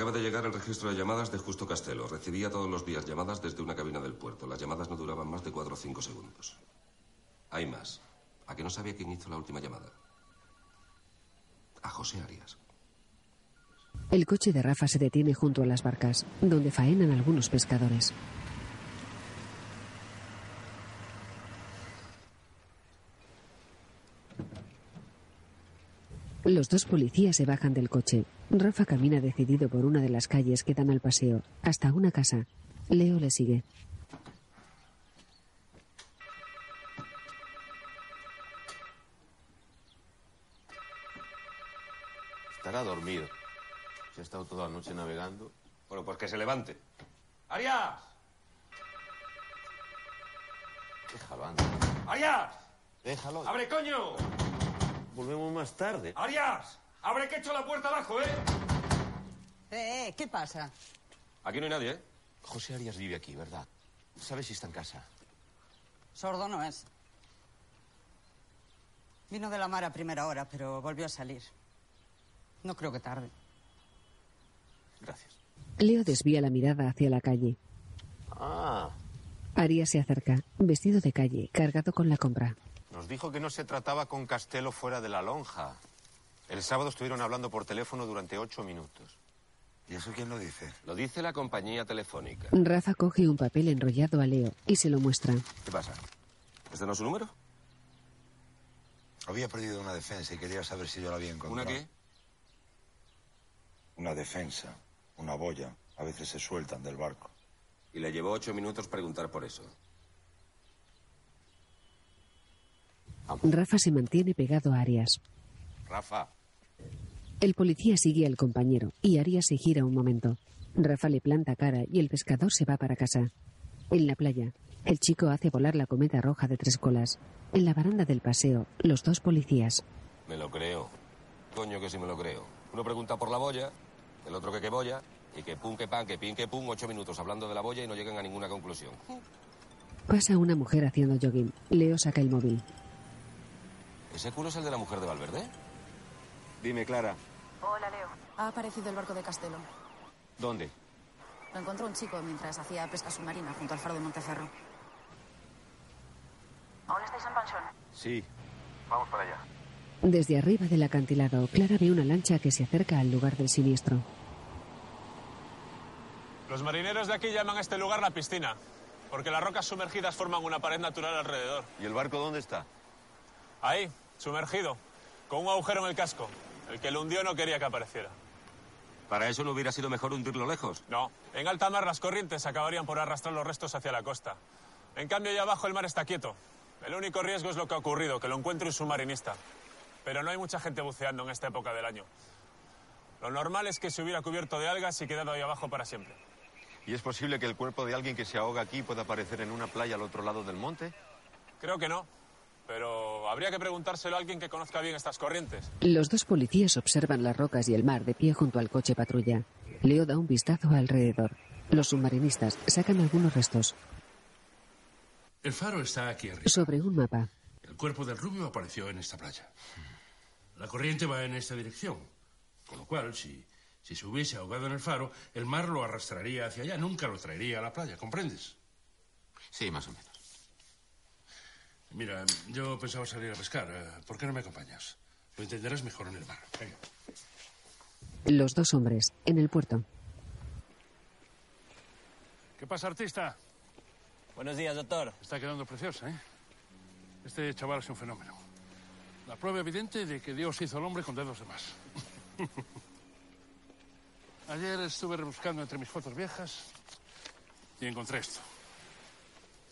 Acaba de llegar el registro de llamadas de Justo Castelo. Recibía todos los días llamadas desde una cabina del puerto. Las llamadas no duraban más de cuatro o cinco segundos. Hay más. ¿A que no sabía quién hizo la última llamada? A José Arias. El coche de Rafa se detiene junto a las barcas, donde faenan algunos pescadores. Los dos policías se bajan del coche. Rafa camina decidido por una de las calles que dan al paseo, hasta una casa. Leo le sigue. Estará dormido. Se ha estado toda la noche navegando. Bueno, pues que se levante. ¡Arias! Déjalo, anda. ¡Arias! Déjalo. ¡Abre, coño! Volvemos más tarde. ¡Arias! ¡Abre que echo la puerta abajo, eh! Eh, eh, ¿qué pasa? Aquí no hay nadie, ¿eh? José Arias vive aquí, ¿verdad? ¿Sabes si está en casa? Sordo no es. Vino de la mar a primera hora, pero volvió a salir. No creo que tarde. Gracias. Leo desvía la mirada hacia la calle. Ah, Arias se acerca, vestido de calle, cargado con la compra. Nos dijo que no se trataba con Castelo fuera de la lonja. El sábado estuvieron hablando por teléfono durante ocho minutos. ¿Y eso quién lo dice? Lo dice la compañía telefónica. Rafa coge un papel enrollado a Leo y se lo muestra. ¿Qué pasa? ¿Este no es su número? Había perdido una defensa y quería saber si yo la había encontrado. ¿Una qué? Una defensa, una boya. A veces se sueltan del barco. Y le llevó ocho minutos preguntar por eso. Rafa se mantiene pegado a Arias. Rafa, El policía sigue al compañero y Arias se gira un momento. Rafa le planta cara y el pescador se va para casa. En la playa, el chico hace volar la cometa roja de tres colas. En la baranda del paseo, los dos policías. Me lo creo. Coño que sí me lo creo. Uno pregunta por la boya, el otro que qué boya, y que pum, que pan, que pin, que pum, ocho minutos hablando de la boya y no llegan a ninguna conclusión. Pasa una mujer haciendo jogging. Leo saca el móvil. ¿Ese culo es el de la mujer de Valverde? Dime, Clara, Hola, Leo. Ha aparecido el barco de Castelo. ¿dónde? Lo encontró un chico mientras hacía pesca submarina junto al faro de Monteferro. ¿Aún estáis en pensión? Sí. Vamos para allá. Desde arriba del acantilado, Clara ve una lancha que se acerca al lugar del siniestro. Los marineros de aquí llaman a este lugar la piscina, porque las rocas sumergidas forman una pared natural alrededor. ¿Y el barco dónde está? Ahí, sumergido, con un agujero en el casco. El que lo hundió no quería que apareciera. ¿Para eso no hubiera sido mejor hundirlo lejos? No, en alta mar las corrientes acabarían por arrastrar los restos hacia la costa. En cambio, allá abajo el mar está quieto. El único riesgo es lo que ha ocurrido, que lo encuentre un submarinista. Pero no hay mucha gente buceando en esta época del año. Lo normal es que se hubiera cubierto de algas y quedado ahí abajo para siempre. ¿Y es posible que el cuerpo de alguien que se ahoga aquí pueda aparecer en una playa al otro lado del monte? Creo que no, pero habría que preguntárselo a alguien que conozca bien estas corrientes. Los dos policías observan las rocas y el mar de pie junto al coche patrulla. Leo da un vistazo alrededor. Los submarinistas sacan algunos restos. El faro está aquí arriba. Sobre un mapa, El cuerpo del rubio apareció en esta playa. La corriente va en esta dirección. Con lo cual, si, si se hubiese ahogado en el faro, el mar lo arrastraría hacia allá, nunca lo traería a la playa, ¿comprendes? Sí, más o menos. Mira, yo pensaba salir a pescar. eh, ¿Por qué no me acompañas? Lo entenderás mejor en el mar. Venga. los dos hombres, en el puerto. ¿Qué pasa, artista? Buenos días, doctor. Está quedando preciosa, ¿eh? Este chaval es un fenómeno. La prueba evidente de que Dios hizo al hombre con dedos de más. Ayer estuve rebuscando entre mis fotos viejas y encontré esto.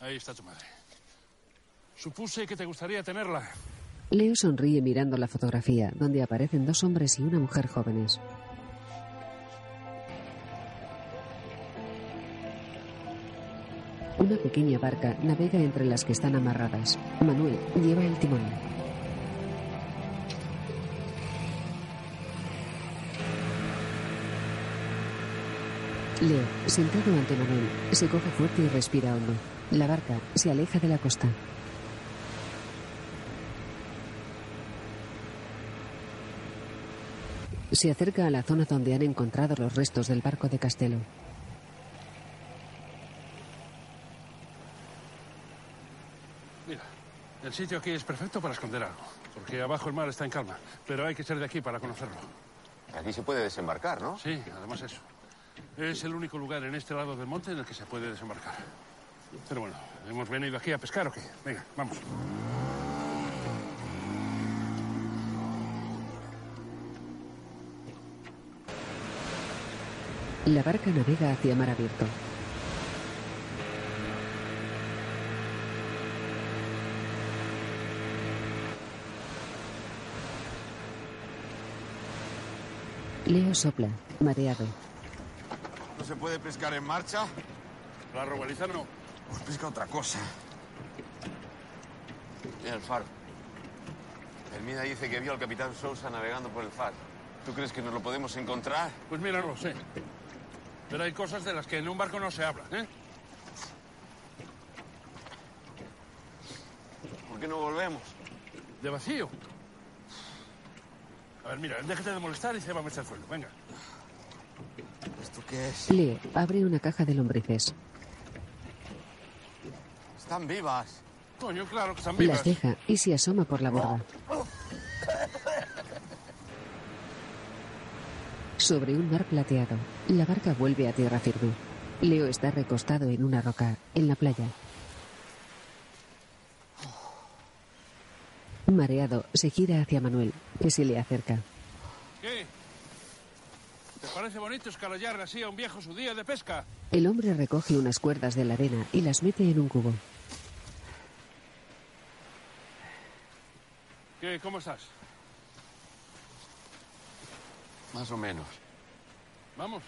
Ahí está tu madre. Supuse que te gustaría tenerla. Leo sonríe mirando la fotografía, donde aparecen dos hombres y una mujer jóvenes. Una pequeña barca navega entre las que están amarradas. Manuel lleva el timón. Leo, sentado ante Manuel, se coge fuerte y respira hondo. La barca se aleja de la costa. Se acerca a la zona donde han encontrado los restos del barco de Castelo. Mira, el sitio aquí es perfecto para esconder algo, porque abajo el mar está en calma, pero hay que ser de aquí para conocerlo. Aquí se puede desembarcar, ¿no? Sí, además eso. Es el único lugar en este lado del monte en el que se puede desembarcar. Pero bueno, ¿hemos venido aquí a pescar o qué? Venga, vamos. La barca navega hacia mar abierto. Leo sopla, mareado. ¿No se puede pescar en marcha? La robaliza no. Pues pesca otra cosa. Mira el faro. Hermida dice que vio al capitán Sousa navegando por el faro. ¿Tú crees que nos lo podemos encontrar? Pues mira, no lo sé. Pero hay cosas de las que en un barco no se habla, ¿eh? ¿Por qué no volvemos? De vacío. A ver, mira, déjate de molestar y se va a meter al suelo. Venga. ¿Esto qué es? Leo abre una caja de lombrices. Están vivas. Coño, claro que están vivas. Las deja y se asoma por la borda. Sobre un mar plateado, la barca vuelve a tierra firme. Leo está recostado en una roca, en la playa. Mareado, se gira hacia Manuel, que se le acerca. ¿Qué? ¿Te parece bonito escalallar así a un viejo su día de pesca? El hombre recoge unas cuerdas de la arena y las mete en un cubo. ¿Qué? ¿Cómo estás? Más o menos. Vamos.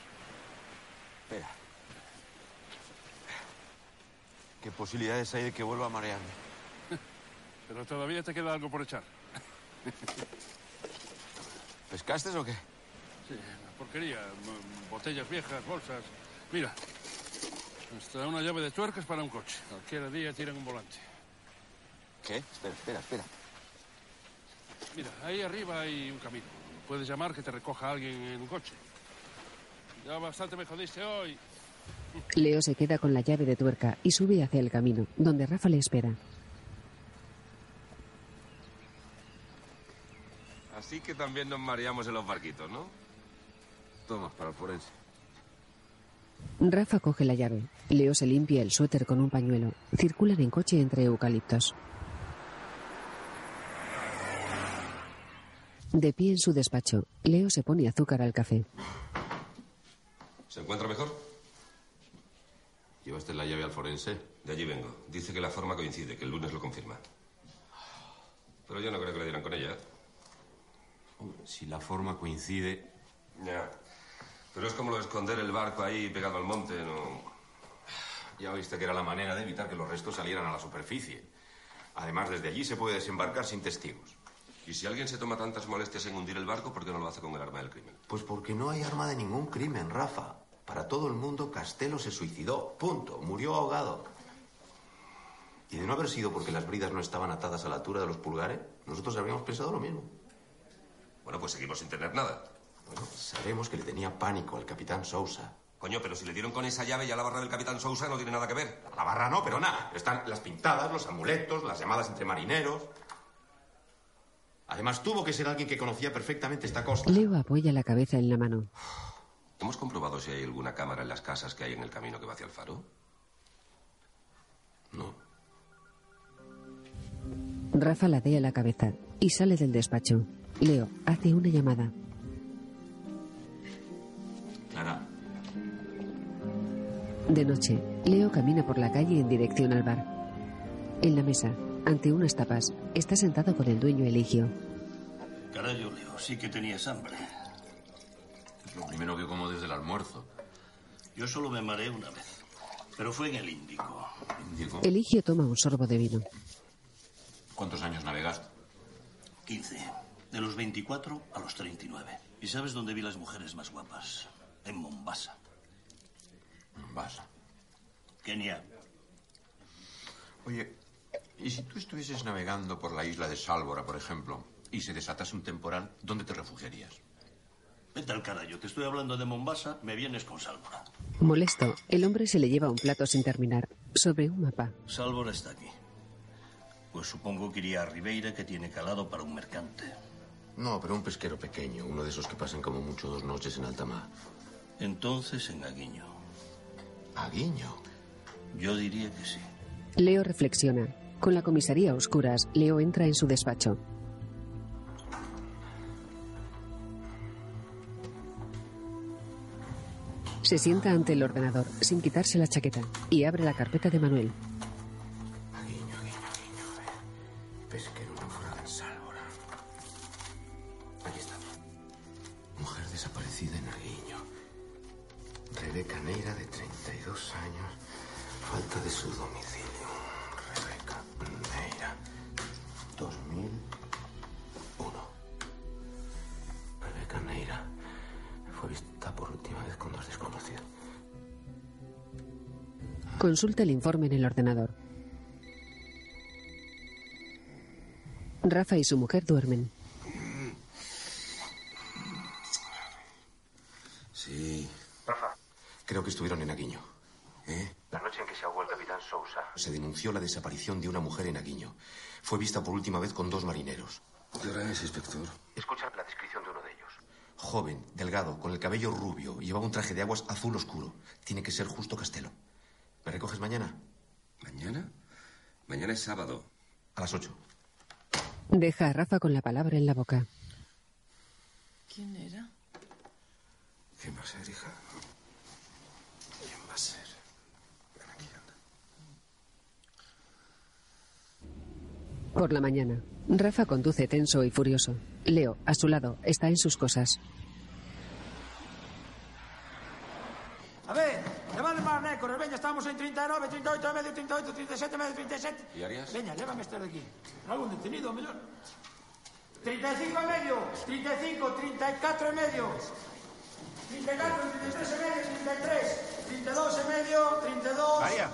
Espera. ¿Qué posibilidades hay de que vuelva a marearme? Pero todavía te queda algo por echar. ¿Pescaste o qué? Sí, porquería. Botellas viejas, bolsas. Mira, hasta una llave de tuercas para un coche. Cualquier día tiran un volante. ¿Qué? Espera, espera, espera. Mira, ahí arriba hay un camino. Puedes llamar que te recoja alguien en un coche. Ya bastante me jodiste hoy. Leo se queda con la llave de tuerca y sube hacia el camino, donde Rafa le espera. Así que también nos mareamos en los barquitos, ¿no? Toma, para el forense. Rafa coge la llave. Leo se limpia el suéter con un pañuelo. Circulan en coche entre eucaliptos. De pie en su despacho, Leo se pone azúcar al café. ¿Se encuentra mejor? ¿Llevaste la llave al forense? De allí vengo. Dice que la forma coincide, que el lunes lo confirma. Pero yo no creo que le dieran con ella. Si la forma coincide... Ya. Pero es como lo de esconder el barco ahí pegado al monte, ¿no? Ya viste que era la manera de evitar que los restos salieran a la superficie. Además, desde allí se puede desembarcar sin testigos. Y si alguien se toma tantas molestias en hundir el barco, ¿por qué no lo hace con el arma del crimen? Pues porque no hay arma de ningún crimen, Rafa. Para todo el mundo, Castelo se suicidó. Punto. Murió ahogado. Y de no haber sido porque las bridas no estaban atadas a la altura de los pulgares, nosotros habríamos pensado lo mismo. Bueno, pues seguimos sin tener nada. Bueno, sabemos que le tenía pánico al capitán Sousa. Coño, pero si le dieron con esa llave ya la barra del capitán Sousa no tiene nada que ver. La barra no, pero nada. Están las pintadas, los amuletos, las llamadas entre marineros. Además, tuvo que ser alguien que conocía perfectamente esta costa. Leo apoya la cabeza en la mano. ¿Hemos comprobado si hay alguna cámara en las casas que hay en el camino que va hacia el faro? No. Rafa ladea la cabeza y sale del despacho. Leo hace una llamada. Clara, De noche, Leo camina por la calle en dirección al bar. En la mesa, ante unas tapas, está sentado con el dueño Eligio. Carayo, Leo, sí que tenías hambre. Es lo primero que como desde el almuerzo. Yo solo me mareé una vez, pero fue en el Índico. ¿Índico? Eligio toma un sorbo de vino. ¿Cuántos años navegaste? 15. De los 24 a los 39. ¿Y sabes dónde vi las mujeres más guapas? En Mombasa. Mombasa. Kenia. Oye, ¿y si tú estuvieses navegando por la isla de Sálvora, por ejemplo, y se desatase un temporal, ¿dónde te refugiarías? Vete al carajo, te estoy hablando de Mombasa, me vienes con Sálvora. Molesto, el hombre se le lleva un plato sin terminar. Sobre un mapa. Sálvora está aquí. Pues supongo que iría a Ribeira, que tiene calado para un mercante. No, pero un pesquero pequeño, uno de esos que pasan como mucho dos noches en alta mar. Entonces en Aguiño. ¿Aguiño? Yo diría que sí. Leo reflexiona. Con la comisaría a oscuras, Leo entra en su despacho. Se sienta ante el ordenador, sin quitarse la chaqueta, y abre la carpeta de Manuel. Consulta el informe en el ordenador. Rafa y su mujer duermen. Sí. Rafa. Creo que estuvieron en Aguiño. ¿Eh? La noche en que se ahogó el capitán Sousa. Se denunció la desaparición de una mujer en Aguiño. Fue vista por última vez con dos marineros. ¿Qué hora es, inspector? Escucha la descripción de uno de ellos. Joven, delgado, con el cabello rubio llevaba un traje de aguas azul oscuro. Tiene que ser justo Castelo. ¿Me recoges mañana? ¿Mañana? Mañana es sábado. A las ocho. Deja a Rafa con la palabra en la boca. ¿Quién era? ¿Quién va a ser, hija? ¿Quién va a ser? Ven aquí, anda. Por la mañana, Rafa conduce tenso y furioso. Leo, a su lado, está en sus cosas. ver, levade máis nécoras, veña, estamos en 39, 38 e medio, 38, 37 e medio, 37. ¿Y Arias? Veña, lévame este de aquí. Algún detenido, a mellor. 35 e medio, 35, 34 e medio. 34, 33 e medio, 33, 32 e medio, 32. María.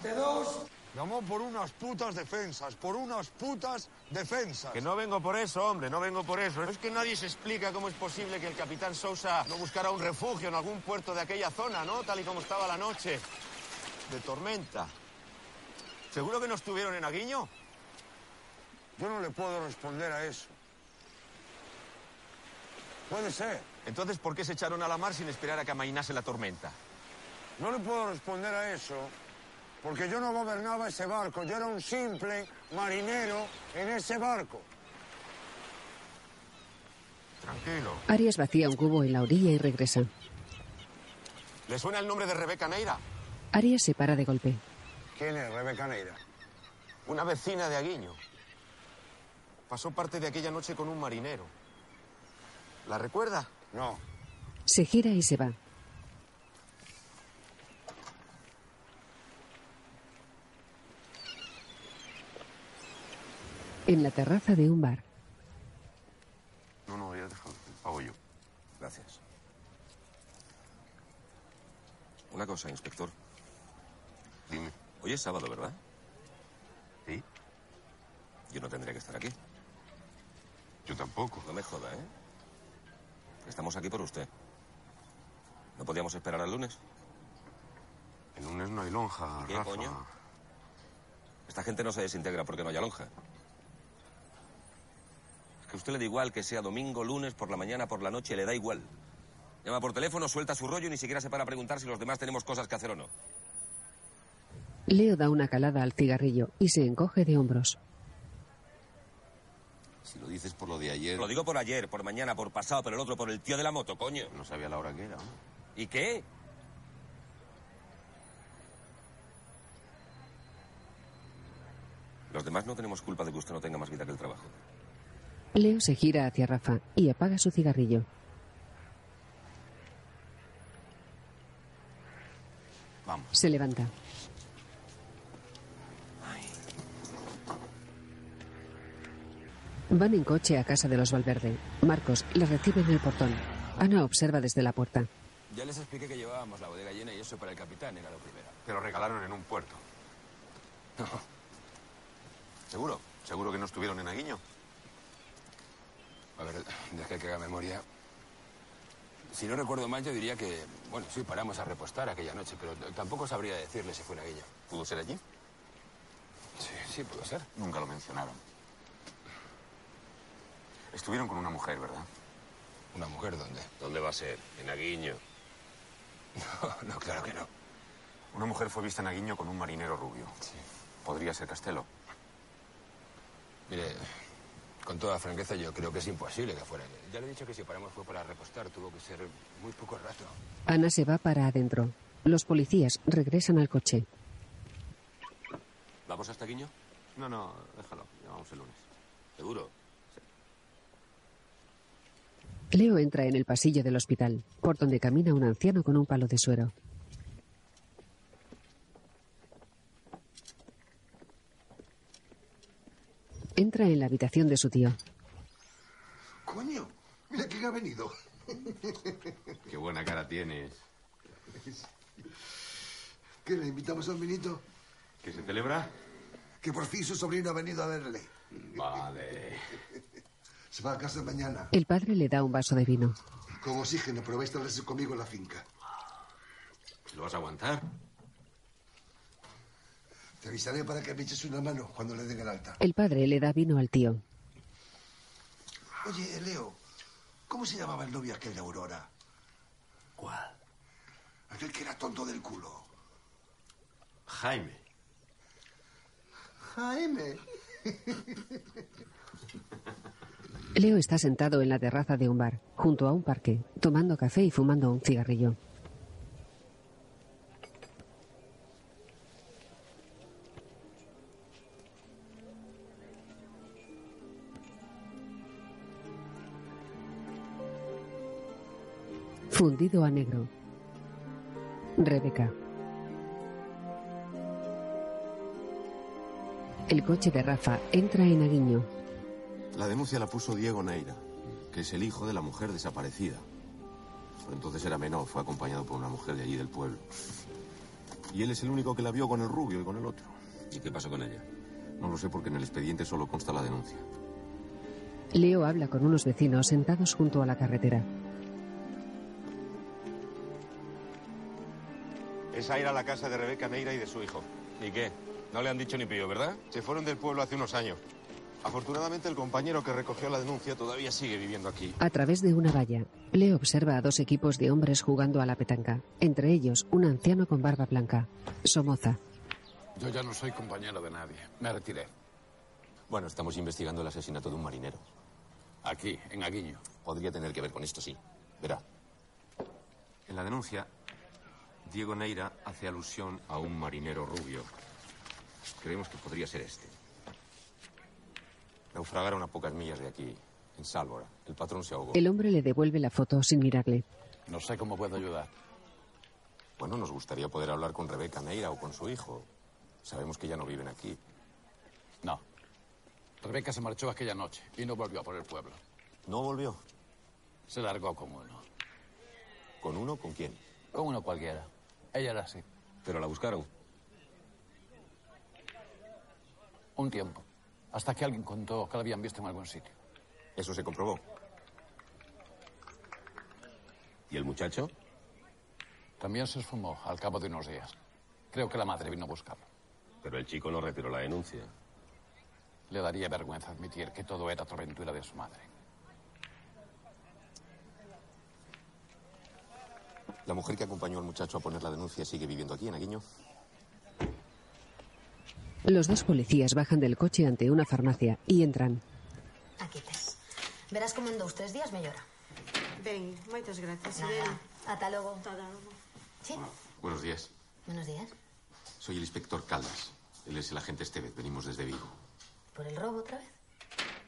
32. Llamó por unas putas defensas, por unas putas defensas. Que no vengo por eso, hombre, no vengo por eso. Es que nadie se explica cómo es posible que el capitán Sousa no buscara un refugio en algún puerto de aquella zona, ¿no? Tal y como estaba la noche. De tormenta. ¿Seguro que no estuvieron en Aguiño? Yo no le puedo responder a eso. Puede ser. Entonces, ¿por qué se echaron a la mar sin esperar a que amainase la tormenta? No le puedo responder a eso porque yo no gobernaba ese barco. Yo era un simple marinero en ese barco. Tranquilo. Arias vacía un cubo en la orilla y regresa. ¿Le suena el nombre de Rebeca Neira? Arias se para de golpe. ¿Quién es Rebeca Neira? Una vecina de Aguiño. Pasó parte de aquella noche con un marinero. ¿La recuerda? No. Se gira y se va. En la terraza de un bar. No, no, ya déjalo. Pago yo. Gracias. Una cosa, inspector. Dime. Hoy es sábado, ¿verdad? Sí. Yo no tendría que estar aquí. Yo tampoco. No me joda, ¿eh? Estamos aquí por usted. ¿No podíamos esperar al lunes? El lunes no hay lonja, ¿Qué Rafa. coño? Esta gente no se desintegra porque no haya lonja. Es que a usted le da igual que sea domingo, lunes, por la mañana, por la noche, le da igual. Llama por teléfono, suelta su rollo y ni siquiera se para a preguntar si los demás tenemos cosas que hacer o no. Leo da una calada al cigarrillo y se encoge de hombros. Si lo dices por lo de ayer. Lo digo por ayer, por mañana, por pasado, pero el otro por el tío de la moto, coño. No sabía la hora que era. ¿no? ¿Y qué? Los demás no tenemos culpa de que usted no tenga más vida que el trabajo. Leo se gira hacia Rafa y apaga su cigarrillo. Vamos. Se levanta. Van en coche a casa de los Valverde. Marcos les recibe en el portón. Ana observa desde la puerta. Ya les expliqué que llevábamos la bodega llena y eso para el capitán era lo primero. Pero regalaron en un puerto. ¿Seguro? ¿Seguro que no estuvieron en Aguiño? A ver, deje que haga memoria. Si no recuerdo mal, yo diría que, bueno, sí, paramos a repostar aquella noche, pero tampoco sabría decirle si fue en Aguiño. ¿Pudo ser allí? Sí, sí, pudo ser. Nunca lo mencionaron. Estuvieron con una mujer, ¿verdad? ¿Una mujer dónde? ¿Dónde va a ser? En Aguiño. No, no, claro que no. Una mujer fue vista en Aguiño con un marinero rubio. Sí. Podría ser Castelo. Mire, con toda franqueza, yo creo que es imposible que fuera. Ya le he dicho que si paramos fue para repostar, tuvo que ser muy poco rato. Ana se va para adentro. Los policías regresan al coche. ¿Vamos hasta Aguiño? No, no, déjalo. Llamamos el lunes. ¿Seguro? Leo entra en el pasillo del hospital, por donde camina un anciano con un palo de suero. Entra en la habitación de su tío. Coño, mira quién ha venido. Qué buena cara tienes. ¿Qué le invitamos a un vinito? ¿Qué se celebra? Que por fin su sobrino ha venido a verle. Vale. Se va a casa mañana. El padre le da un vaso de vino. Con oxígeno, pero va a conmigo en la finca. ¿Lo vas a aguantar? Te avisaré para que me eches una mano cuando le den el alta. El padre le da vino al tío. Oye, Leo, ¿cómo se llamaba el novio aquel de Aurora? ¿Cuál? Aquel que era tonto del culo. Jaime. Jaime. Leo está sentado en la terraza de un bar, junto a un parque, tomando café y fumando un cigarrillo. Fundido a negro. Rebeca. El coche de Rafa entra en Aguiño. La denuncia la puso Diego Neira, que es el hijo de la mujer desaparecida. Entonces era menor, fue acompañado por una mujer de allí del pueblo. Y él es el único que la vio con el rubio y con el otro. ¿Y qué pasó con ella? No lo sé porque en el expediente solo consta la denuncia. Leo habla con unos vecinos sentados junto a la carretera. Es a ir a la casa de Rebeca Neira y de su hijo. ¿Y qué? No le han dicho ni pío, ¿verdad? Se fueron del pueblo hace unos años. Afortunadamente el compañero que recogió la denuncia todavía sigue viviendo aquí. A través de una valla, Leo observa a dos equipos de hombres jugando a la petanca. Entre ellos, un anciano con barba blanca. Somoza. Yo ya no soy compañero de nadie. Me retiré. Bueno, estamos investigando el asesinato de un marinero. Aquí, en Aguiño. Podría tener que ver con esto, sí. Verá. En la denuncia, Diego Neira hace alusión a un marinero rubio. Creemos que podría ser este. Naufragaron a pocas millas de aquí, en Sálvora. El patrón se ahogó. El hombre le devuelve la foto sin mirarle. No sé cómo puedo ayudar. Bueno, nos gustaría poder hablar con Rebeca Neira o con su hijo. Sabemos que ya no viven aquí. No. Rebeca se marchó aquella noche y no volvió a por el pueblo. ¿No volvió? Se largó con uno. ¿Con uno? ¿Con quién? Con uno cualquiera. Ella era así. ¿Pero la buscaron? Un tiempo. Hasta que alguien contó que la habían visto en algún sitio. ¿Eso se comprobó? ¿Y el muchacho? También se esfumó al cabo de unos días. Creo que la madre vino a buscarlo. Pero el chico no retiró la denuncia. Le daría vergüenza admitir que todo era aventura de su madre. ¿La mujer que acompañó al muchacho a poner la denuncia sigue viviendo aquí, en Aguiño? Los dos policías bajan del coche ante una farmacia y entran. Aquí tes. Verás como en dos, tres días me llora. Ben, moitas gracias, Nada. Irene. Ata logo. Sí. Buenos días. Buenos días. Soy el inspector Caldas. Él es el agente Estevez. Venimos desde Vigo. ¿Por el robo otra vez?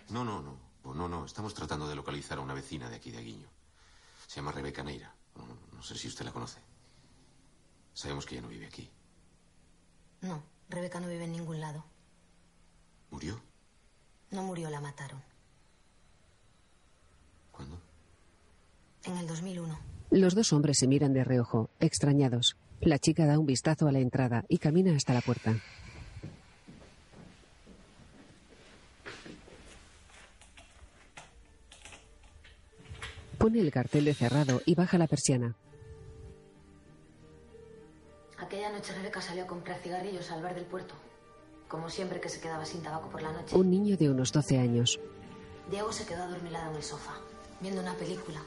No, no, no. Oh, no, no. Estamos tratando de localizar a una vecina de aquí de Aguiño. Se llama Rebeca Neira. No, no sé si usted la conoce. Sabemos que ella no vive aquí. No, Rebeca no vive en ningún lado. ¿Murió? No murió, la mataron. ¿Cuándo? En el 2001. Los dos hombres se miran de reojo, extrañados. La chica da un vistazo a la entrada y camina hasta la puerta. Pone el cartel de cerrado y baja la persiana. Aquella noche Rebeca salió a comprar cigarrillos al bar del puerto. Como siempre que se quedaba sin tabaco por la noche. Un niño de unos 12 años. Diego se quedó adormilado en el sofá, viendo una película.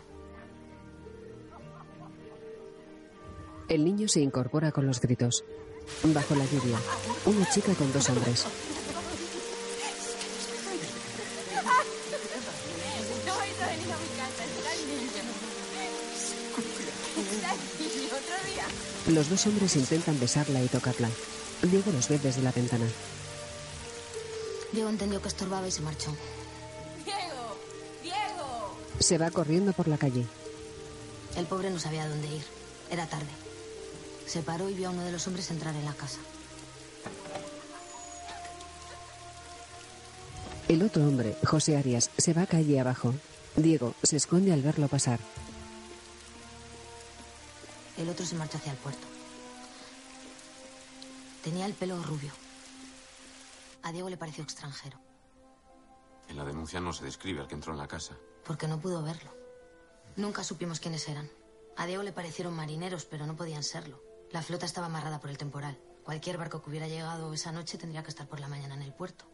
El niño se incorpora con los gritos. Bajo la lluvia, una chica con dos hombres. Los dos hombres intentan besarla y tocarla. Diego los ve desde la ventana. Diego entendió que estorbaba y se marchó. Diego, Diego. Se va corriendo por la calle. El pobre no sabía dónde ir. Era tarde. Se paró y vio a uno de los hombres entrar en la casa. El otro hombre, José Arias, se va calle abajo. Diego se esconde al verlo pasar. El otro se marchó hacia el puerto. Tenía el pelo rubio. A Diego le pareció extranjero, En la denuncia no se describe al que entró en la casa. porque no pudo verlo. Nunca supimos quiénes eran. A Diego le parecieron marineros, pero no podían serlo. La flota estaba amarrada por el temporal. Cualquier barco que hubiera llegado esa noche tendría que estar por la mañana en el puerto.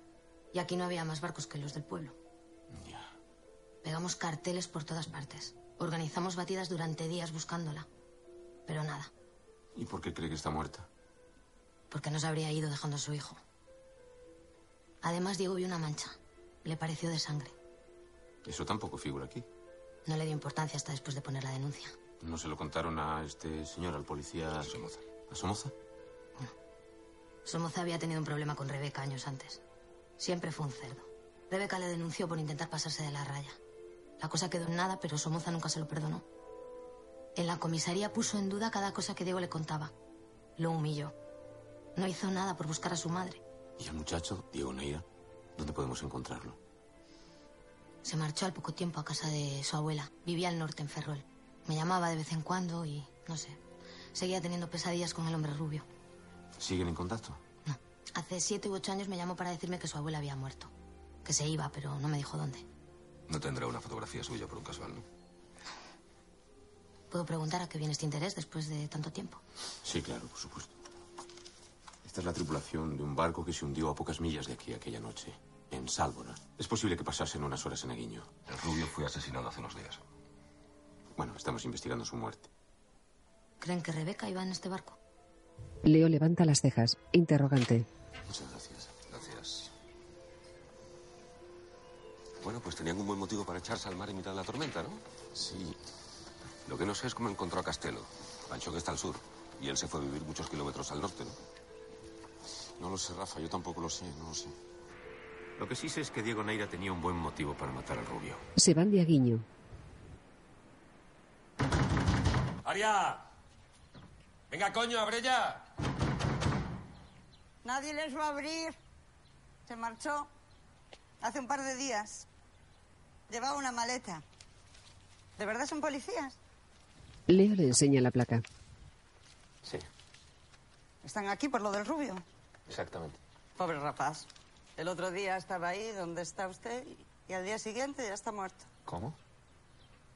Y aquí no había más barcos que los del pueblo. Pegamos carteles por todas partes. Organizamos batidas durante días buscándola. Pero nada, ¿Y por qué cree que está muerta? porque no se habría ido dejando a su hijo. Además, Diego vio una mancha. Le pareció de sangre. Eso tampoco figura aquí. No le dio importancia hasta después de poner la denuncia. ¿No se lo contaron a este señor, al policía Somoza? ¿A Somoza? Somoza había tenido un problema con Rebeca años antes. Siempre fue un cerdo. Rebeca le denunció por intentar pasarse de la raya. La cosa quedó en nada, pero Somoza nunca se lo perdonó. En la comisaría puso en duda cada cosa que Diego le contaba. Lo humilló. No hizo nada por buscar a su madre. ¿Y el muchacho, Diego Neira? ¿Dónde podemos encontrarlo? Se marchó al poco tiempo a casa de su abuela. Vivía al norte, en Ferrol. Me llamaba de vez en cuando y, no sé, seguía teniendo pesadillas con el hombre rubio. ¿Siguen en contacto? Hace siete u ocho años me llamó para decirme que su abuela había muerto. Que se iba, pero no me dijo dónde. No tendrá una fotografía suya por un casual, ¿no? ¿Puedo preguntar a qué viene este interés después de tanto tiempo? Sí, claro, por supuesto. Esta es la tripulación de un barco que se hundió a pocas millas de aquí aquella noche, en Sálvora. Es posible que pasasen unas horas en Aguiño. El rubio fue asesinado hace unos días. Bueno, estamos investigando su muerte. ¿Creen que Rebeca iba en este barco? Leo levanta las cejas, interrogante. Muchas gracias. Gracias. Bueno, pues tenían un buen motivo para echarse al mar en mitad de la tormenta, ¿no? Sí. Lo que no sé es cómo encontró a Castelo. Pancho que está al sur. Y él se fue a vivir muchos kilómetros al norte, ¿no? No lo sé, Rafa, yo tampoco lo sé, no lo sé. Lo que sí sé es que Diego Neira tenía un buen motivo para matar al rubio. Se van de Aguiño. ¡Aria! ¡Venga, coño, abre ya! Nadie les va a abrir. Se marchó hace un par de días. Llevaba una maleta. ¿De verdad son policías? Leo le enseña la placa. Sí, Están aquí por lo del rubio. exactamente. Pobre rapaz. El otro día estaba ahí donde está usted y al día siguiente ya está muerto. ¿Cómo?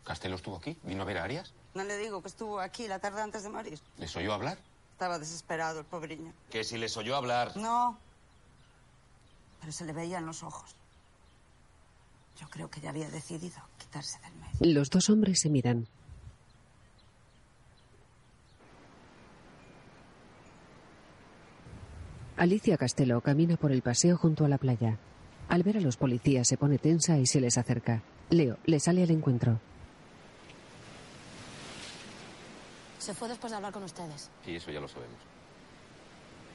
¿Castelo estuvo aquí? ¿Vino a ver a Arias? No le digo que estuvo aquí la tarde antes de morir. ¿Les oyó hablar? Estaba desesperado el pobreño. Que si les oyó hablar. No. Pero se le veía en los ojos. Yo creo que ya había decidido quitarse del medio. Los dos hombres se miran. Alicia Castelo camina por el paseo junto a la playa. Al ver a los policías se pone tensa y se les acerca. Leo le sale al encuentro. Se fue después de hablar con ustedes. Sí, eso ya lo sabemos.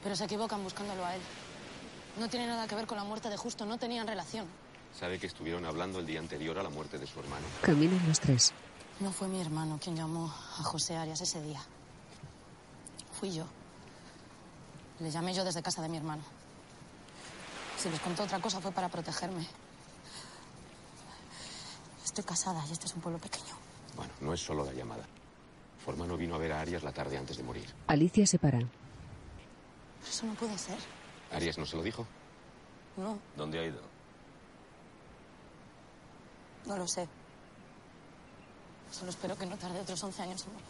Pero se equivocan buscándolo a él. No tiene nada que ver con la muerte de Justo, no tenían relación. ¿Sabe que estuvieron hablando el día anterior a la muerte de su hermano? Caminan los tres. No fue mi hermano quien llamó a José Arias ese día. Fui yo. Le llamé yo desde casa de mi hermano. Si les contó otra cosa fue para protegerme. Estoy casada y este es un pueblo pequeño. Bueno, no es solo la llamada. Su hermano vino a ver a Arias la tarde antes de morir. Alicia se para. Pero eso no puede ser. ¿Arias no se lo dijo? No, ¿Dónde ha ido? no lo sé. Solo espero que no tarde otros 11 años en morir.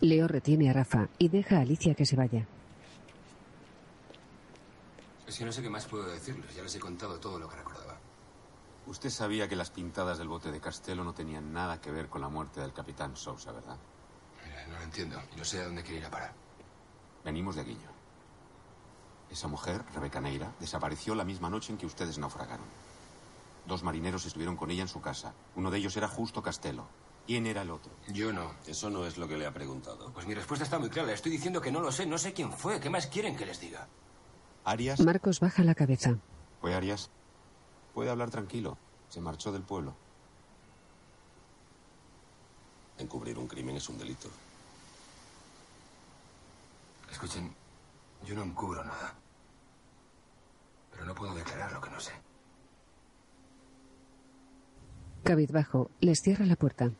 Leo retiene a Rafa y deja a Alicia que se vaya. Es que no sé qué más puedo decirles. Ya les he contado todo lo que recordaba. Usted sabía que las pintadas del bote de Castelo no tenían nada que ver con la muerte del capitán Sousa, ¿verdad? Mira, no lo entiendo. Y no sé a dónde quiere ir a parar. Venimos de Aguiño. Esa mujer, Rebeca Neira, desapareció la misma noche en que ustedes naufragaron. Dos marineros estuvieron con ella en su casa. Uno de ellos era justo Castelo. ¿Quién era el otro? Yo no. Eso no es lo que le ha preguntado. Pues mi respuesta está muy clara. Le estoy diciendo que no lo sé. No sé quién fue. ¿Qué más quieren que les diga? Arias. Marcos baja la cabeza. ¿Fue Arias? Puede hablar tranquilo. Se marchó del pueblo. Encubrir un crimen es un delito. Escuchen, yo no encubro nada. Pero no puedo declarar lo que no sé. Cabizbajo, les cierra la puerta.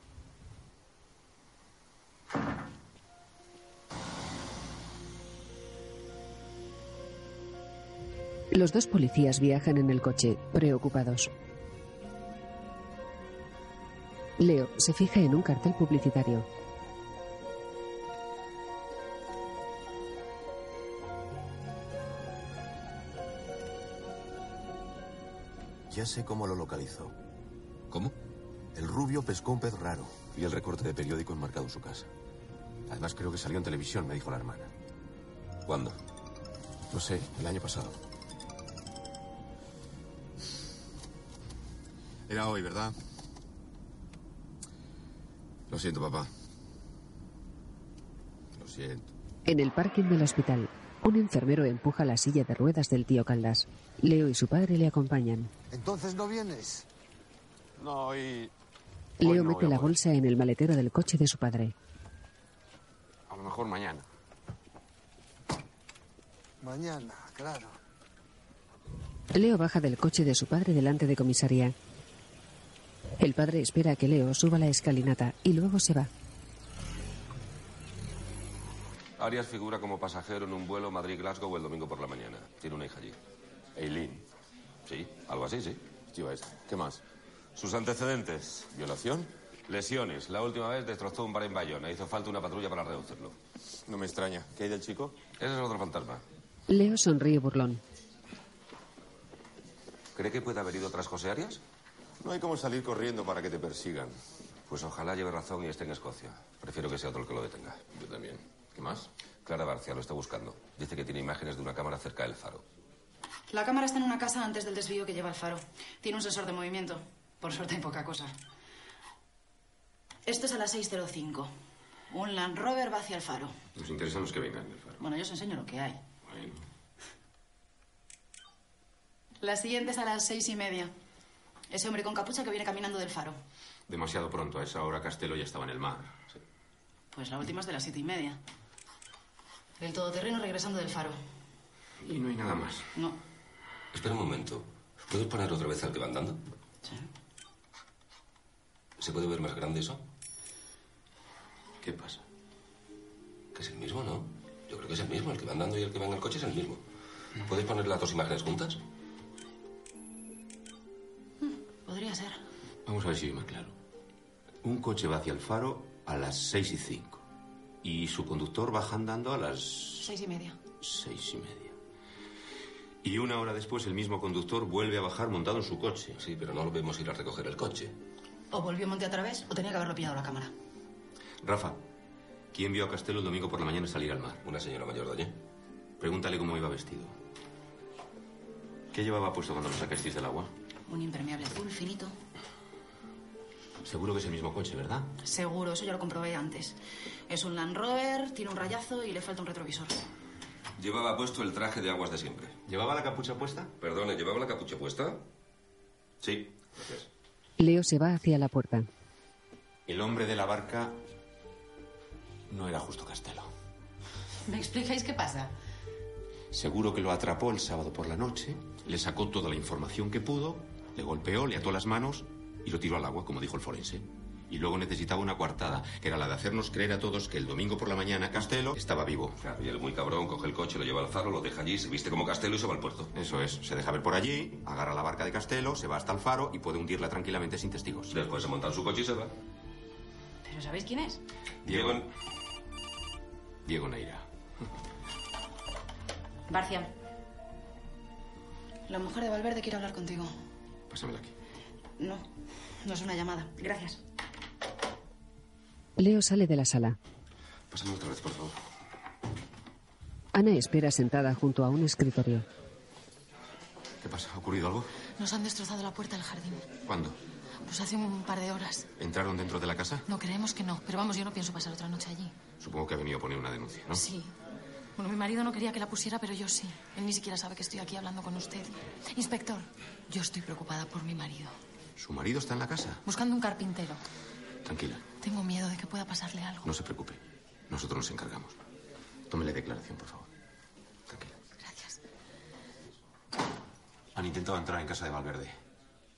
Los dos policías viajan en el coche, preocupados. Leo se fija en un cartel publicitario. Ya sé cómo lo localizó. ¿Cómo? El rubio pescó un pez raro. Vi el recorte de periódico enmarcado en su casa. Además, creo que salió en televisión, me dijo la hermana. ¿Cuándo? No sé, el año pasado. Era hoy, ¿verdad? Lo siento, papá. Lo siento. En el parking del hospital, un enfermero empuja la silla de ruedas del tío Caldas. Leo y su padre le acompañan. Entonces no vienes. No, y... Leo Hoy no mete a la bolsa en el maletero del coche de su padre. mejor mañana. Mañana, claro. Leo baja del coche de su padre delante de comisaría. El padre espera a que Leo suba la escalinata y luego se va. Arias figura como pasajero en un vuelo Madrid-Glasgow el domingo por la mañana. Tiene una hija allí. Eileen. Sí, algo así, sí. Chiva. ¿Qué más? Sus antecedentes. ¿Violación? Lesiones. La última vez destrozó un bar en Bayona. Hizo falta una patrulla para reducirlo. No me extraña. ¿Qué hay del chico? Ese es otro fantasma. Leo sonríe burlón. ¿Cree que puede haber ido tras José Arias? No hay como salir corriendo para que te persigan. Pues ojalá lleve razón y esté en Escocia. Prefiero que sea otro el que lo detenga. Yo también. ¿Qué más? Clara Barcia lo está buscando. Dice que tiene imágenes de una cámara cerca del faro. La cámara está en una casa antes del desvío que lleva al faro. Tiene un sensor de movimiento. Por suerte hay poca cosa. Esto es a las 6.05. Un Land Rover va hacia el faro. Nos interesan los que vengan del faro. Bueno, yo os enseño lo que hay. Bueno. La siguiente es a las seis y media. Ese hombre con capucha que viene caminando del faro. Demasiado pronto. A esa hora Castelo ya estaba en el mar. Sí. Pues la última es de las siete y media. El todoterreno regresando del faro. Y no hay nada más. No. Espera un momento. ¿Puedes poner otra vez al que va andando? Sí. ¿Se puede ver más grande eso? ¿Qué pasa? Que es el mismo, ¿no? Yo creo que es el mismo. El que va andando y el que va en el coche es el mismo. ¿Puedes poner las dos imágenes juntas? Vamos a ver si más claro. Un coche va hacia el faro a las seis y cinco. Y su conductor baja andando a las Seis y media. seis y media. Y una hora después el mismo conductor vuelve a bajar montado en su coche. Sí, pero no lo vemos ir a recoger el coche. O volvió monte a través o tenía que haberlo pillado la cámara. Rafa, ¿quién vio a Castelo el domingo por la mañana salir al mar? Una señora mayor de allí. Pregúntale cómo iba vestido. ¿Qué llevaba puesto cuando lo sacasteis del agua? Un impermeable azul finito. Seguro que es el mismo coche, ¿verdad? Seguro, eso ya lo comprobé antes. Es un Land Rover, tiene un rayazo y le falta un retrovisor. Llevaba puesto el traje de aguas de siempre. ¿Llevaba la capucha puesta? Perdone, ¿llevaba la capucha puesta? Sí, gracias. Leo se va hacia la puerta. El hombre de la barca no era justo Castelo. ¿Me explicáis qué pasa? Seguro que lo atrapó el sábado por la noche, le sacó toda la información que pudo, le golpeó, le ató las manos y lo tiró al agua, como dijo el forense. Y luego necesitaba una coartada, que era la de hacernos creer a todos que el domingo por la mañana Castelo estaba vivo. Y el muy cabrón coge el coche, lo lleva al faro, lo deja allí, se viste como Castelo y se va al puerto. Eso es, se deja ver por allí, agarra la barca de Castelo, se va hasta el faro y puede hundirla tranquilamente sin testigos. Después se monta en su coche y se va. ¿Pero sabéis quién es? Diego. Diego Neira. Barcia. La mujer de Valverde quiere hablar contigo. Pásamela aquí. No, no es una llamada. Gracias. Leo sale de la sala. Pásame otra vez, por favor. Ana espera sentada junto a un escritorio. ¿Qué pasa? ¿Ha ocurrido algo? Nos han destrozado la puerta del jardín. ¿Cuándo? Pues hace un par de horas. ¿Entraron dentro de la casa? No, creemos que no. Pero vamos, yo no pienso pasar otra noche allí. Supongo que ha venido a poner una denuncia, ¿no? Sí. Bueno, mi marido no quería que la pusiera, pero yo sí. Él ni siquiera sabe que estoy aquí hablando con usted. Inspector, yo estoy preocupada por mi marido. ¿Su marido está en la casa? Buscando un carpintero. Tranquila, Tengo miedo de que pueda pasarle algo. no se preocupe. Nosotros nos encargamos. Tómele declaración, por favor. Gracias. Han intentado entrar en casa de Valverde.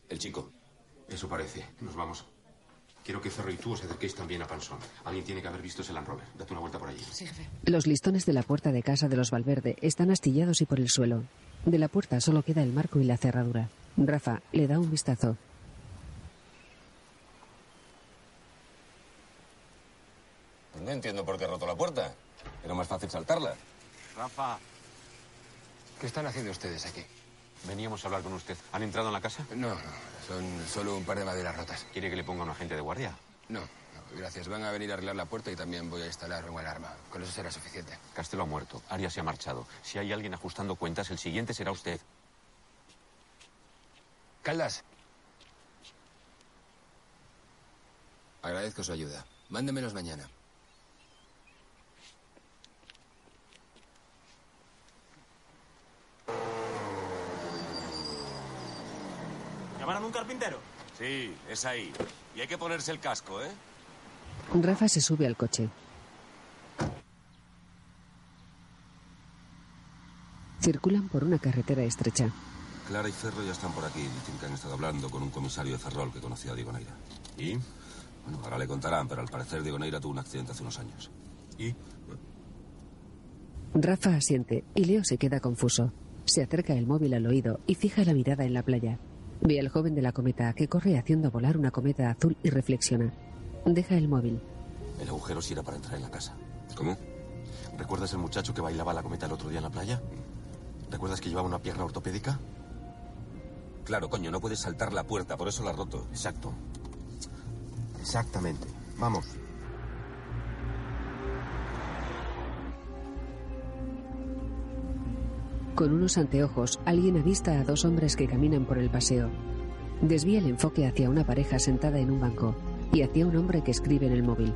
El chico. Eso parece. Nos vamos. Quiero que Ferro y tú os acerquéis también a Pansón. Alguien tiene que haber visto ese Land Rover. Date una vuelta por allí. Sí, jefe. Los listones de la puerta de casa de los Valverde están astillados y por el suelo. De la puerta solo queda el marco y la cerradura. Rafa le da un vistazo. No entiendo por qué he roto la puerta. Era más fácil saltarla. Rafa. ¿Qué están haciendo ustedes aquí? Veníamos a hablar con usted. ¿Han entrado en la casa? No, no, son solo un par de maderas rotas. ¿Quiere que le ponga un agente de guardia? No, no, gracias. Van a venir a arreglar la puerta y también voy a instalar una alarma. Con eso será suficiente. Castelo ha muerto. Arias se ha marchado. Si hay alguien ajustando cuentas, el siguiente será usted. Caldas. Agradezco su ayuda. Mándemelos mañana. ¿Llamaron un carpintero? Sí, es ahí. Y hay que ponerse el casco, ¿eh? Rafa se sube al coche. Circulan por una carretera estrecha. Clara y Ferro ya están por aquí. Dicen que han estado hablando con un comisario de Ferrol que conocía a Diego Neira. ¿Y? Bueno, ahora le contarán, pero al parecer Diego Neira tuvo un accidente hace unos años. ¿Y? Rafa asiente y Leo se queda confuso. Se acerca el móvil al oído y fija la mirada en la playa. Ve al joven de la cometa que corre haciendo volar una cometa azul y reflexiona. Deja el móvil. El agujero sí era para entrar en la casa. ¿Cómo? ¿Recuerdas el muchacho que bailaba la cometa el otro día en la playa? ¿Recuerdas que llevaba una pierna ortopédica? Claro, coño, no puedes saltar la puerta, por eso la ha roto. Exacto. Exactamente. Vamos. Con unos anteojos, alguien avista a dos hombres que caminan por el paseo. Desvía el enfoque hacia una pareja sentada en un banco y hacia un hombre que escribe en el móvil.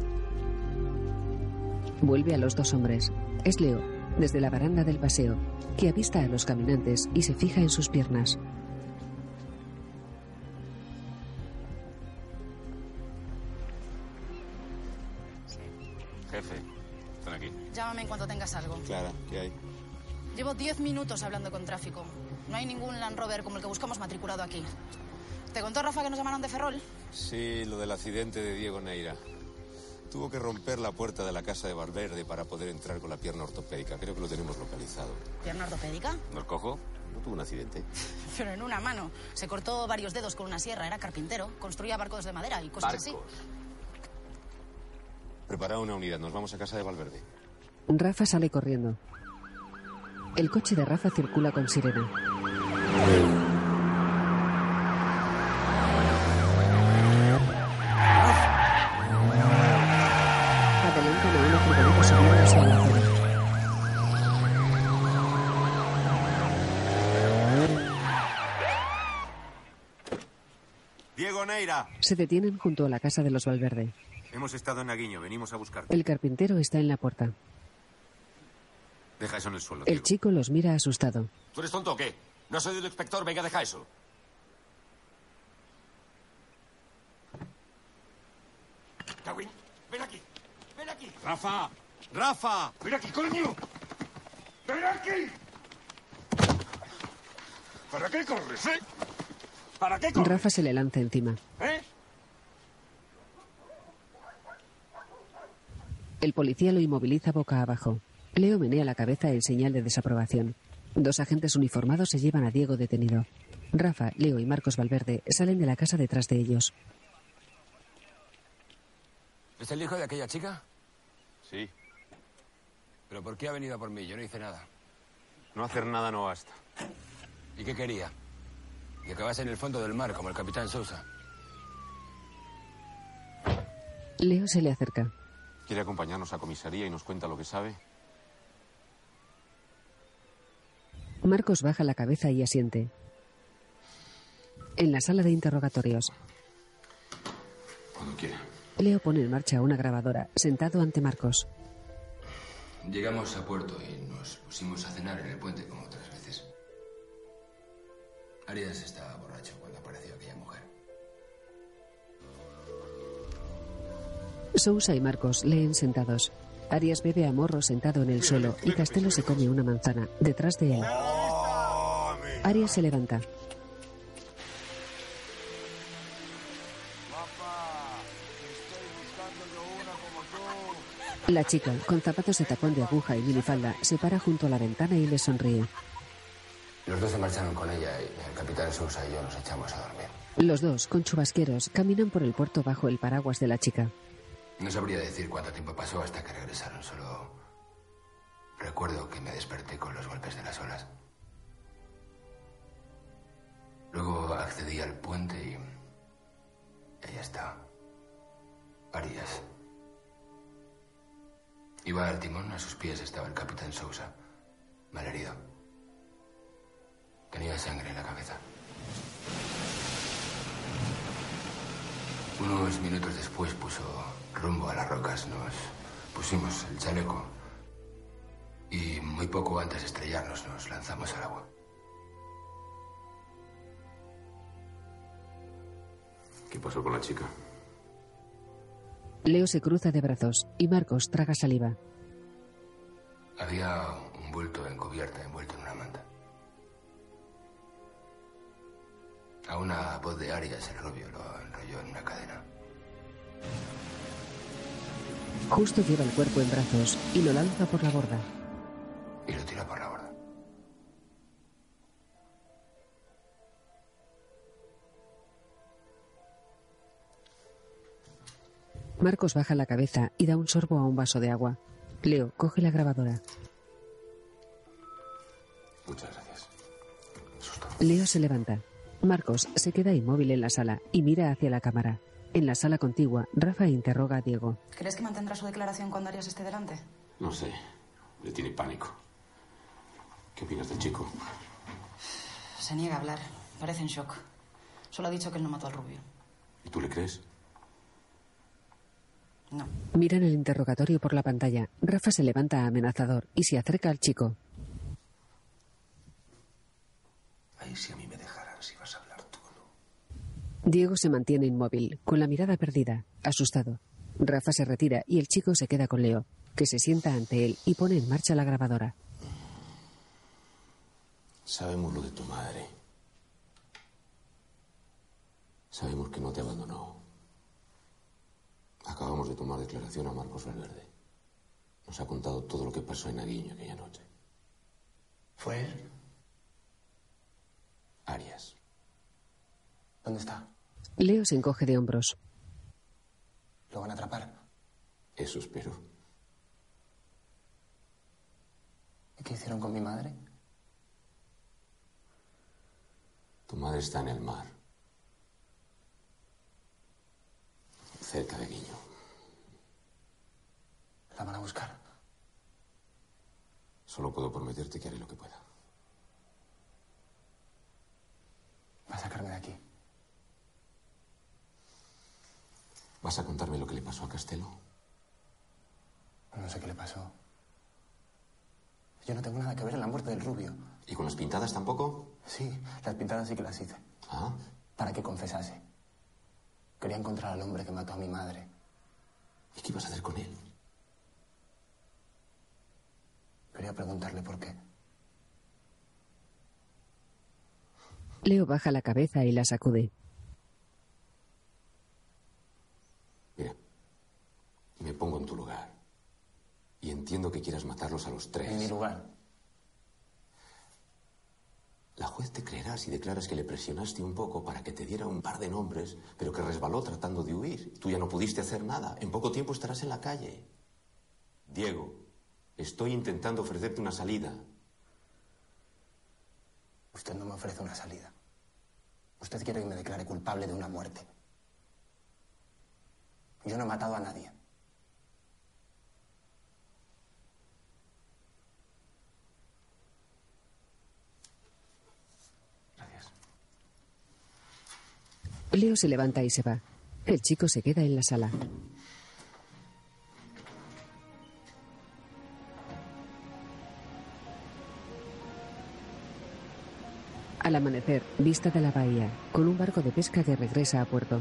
Vuelve a los dos hombres. Es Leo, desde la baranda del paseo, que avista a los caminantes y se fija en sus piernas. Jefe, están aquí. Llámame en cuanto tengas algo. Clara, ¿qué hay? Llevo 10 minutos hablando con tráfico. No hay ningún Land Rover como el que buscamos matriculado aquí. ¿Te contó Rafa que nos llamaron de Ferrol? Sí, lo del accidente de Diego Neira. Tuvo que romper la puerta de la casa de Valverde para poder entrar con la pierna ortopédica. Creo que lo tenemos localizado. ¿Pierna ortopédica? ¿Nos cojo? No tuvo un accidente. Pero en una mano. Se cortó varios dedos con una sierra. Era carpintero. Construía barcos de madera y cosas así. Prepara una unidad. Nos vamos a casa de Valverde. Rafa sale corriendo. El coche de Rafa circula con sirena. Adelantan a una furgoneta subiendo hacia la acera. Diego Neira. Se detienen junto a la casa de los Valverde. Hemos estado en Aguiño. Venimos a buscarte. El carpintero está en la puerta. Deja eso en el suelo. El Diego. chico los mira asustado. ¿Tú eres tonto o qué? ¿No oído el inspector? Venga, deja eso. Cagüín, ven aquí. Ven aquí. Rafa, Rafa. Ven aquí, coño. Ven aquí. ¿Para qué corres, eh? ¿Para qué corres? Rafa se le lanza encima. ¿Eh? El policía lo inmoviliza boca abajo. Leo menea la cabeza en señal de desaprobación. Dos agentes uniformados se llevan a Diego detenido. Rafa, Leo y Marcos Valverde salen de la casa detrás de ellos. ¿Es el hijo de aquella chica? Sí. ¿Pero por qué ha venido a por mí? Yo no hice nada. No hacer nada no basta. ¿Y qué quería? Que acabase en el fondo del mar, como el capitán Sousa. Leo se le acerca. ¿Quiere acompañarnos a comisaría y nos cuenta lo que sabe? Marcos baja la cabeza y asiente. En la sala de interrogatorios, Cuando quiera. Leo pone en marcha una grabadora, sentado ante Marcos. Llegamos a puerto y nos pusimos a cenar en el puente como otras veces. Arias estaba borracho cuando apareció aquella mujer. Sousa y Marcos leen sentados. Arias bebe a morro sentado en el suelo y Castelo se come una manzana detrás de él. Arias se levanta. La chica, con zapatos de tacón de aguja y minifalda, se para junto a la ventana y le sonríe. Los dos se marcharon con ella y el capitán Sousa y yo nos echamos a dormir. Los dos, con chubasqueros, caminan por el puerto bajo el paraguas de la chica. No sabría decir cuánto tiempo pasó hasta que regresaron, solo recuerdo que me desperté con los golpes de las olas. Luego accedí al puente y ahí está. Arias. Iba al timón, a sus pies estaba el capitán Sousa, malherido. Tenía sangre en la cabeza. Unos minutos después puso rumbo a las rocas. Nos pusimos el chaleco y muy poco antes de estrellarnos nos lanzamos al agua. ¿Qué pasó con la chica? Leo se cruza de brazos y Marcos traga saliva. Había un bulto en cubierta, envuelto en una manta. A una voz de Arias, el rubio, lo enrolló en una cadena. Justo lleva el cuerpo en brazos y lo lanza por la borda. Marcos baja la cabeza y da un sorbo a un vaso de agua. Leo coge la grabadora. Muchas gracias. Leo se levanta. Marcos se queda inmóvil en la sala y mira hacia la cámara. En la sala contigua, Rafa interroga a Diego. ¿Crees que mantendrá su declaración cuando Arias esté delante? No sé. Le tiene pánico. ¿Qué opinas del chico? Se niega a hablar. Parece en shock. Solo ha dicho que él no mató al rubio. ¿Y tú le crees? No. Miran el interrogatorio por la pantalla. Rafa se levanta amenazador y se acerca al chico. Ahí si a mí me dejaran, si vas a hablar tú. Diego se mantiene inmóvil, con la mirada perdida, asustado. Rafa se retira y el chico se queda con Leo, que se sienta ante él y pone en marcha la grabadora. Sabemos lo de tu madre. Sabemos que no te abandonó. Acabamos de tomar declaración a Marcos Valverde. Nos ha contado todo lo que pasó en Aguiño aquella noche. ¿Fue él? Arias. ¿Dónde está? Leo se encoge de hombros. ¿Lo van a atrapar? Eso espero. ¿Y qué hicieron con mi madre? Tu madre está en el mar. Cerca de Guiño. ¿La van a buscar? Solo puedo prometerte que haré lo que pueda. Va a sacarme de aquí. ¿Vas a contarme lo que le pasó a Castelo? No sé qué le pasó. Yo no tengo nada que ver en la muerte del rubio. ¿Y con las pintadas tampoco? Sí, las pintadas sí que las hice. Ah. Para que confesase. Quería encontrar al hombre que mató a mi madre. ¿Y qué ibas a hacer con él? Quería preguntarle por qué. Leo baja la cabeza y la sacude. Mira, me pongo en tu lugar. Y entiendo que quieras matarlos a los tres. En mi lugar. La juez te creerá si declaras que le presionaste un poco para que te diera un par de nombres, pero que resbaló tratando de huir. Tú ya no pudiste hacer nada. En poco tiempo estarás en la calle. Diego, estoy intentando ofrecerte una salida. Usted no me ofrece una salida. Usted quiere que me declare culpable de una muerte. Yo no he matado a nadie. Leo se levanta y se va. El chico se queda en la sala. Al amanecer, vista de la bahía, con un barco de pesca que regresa a puerto.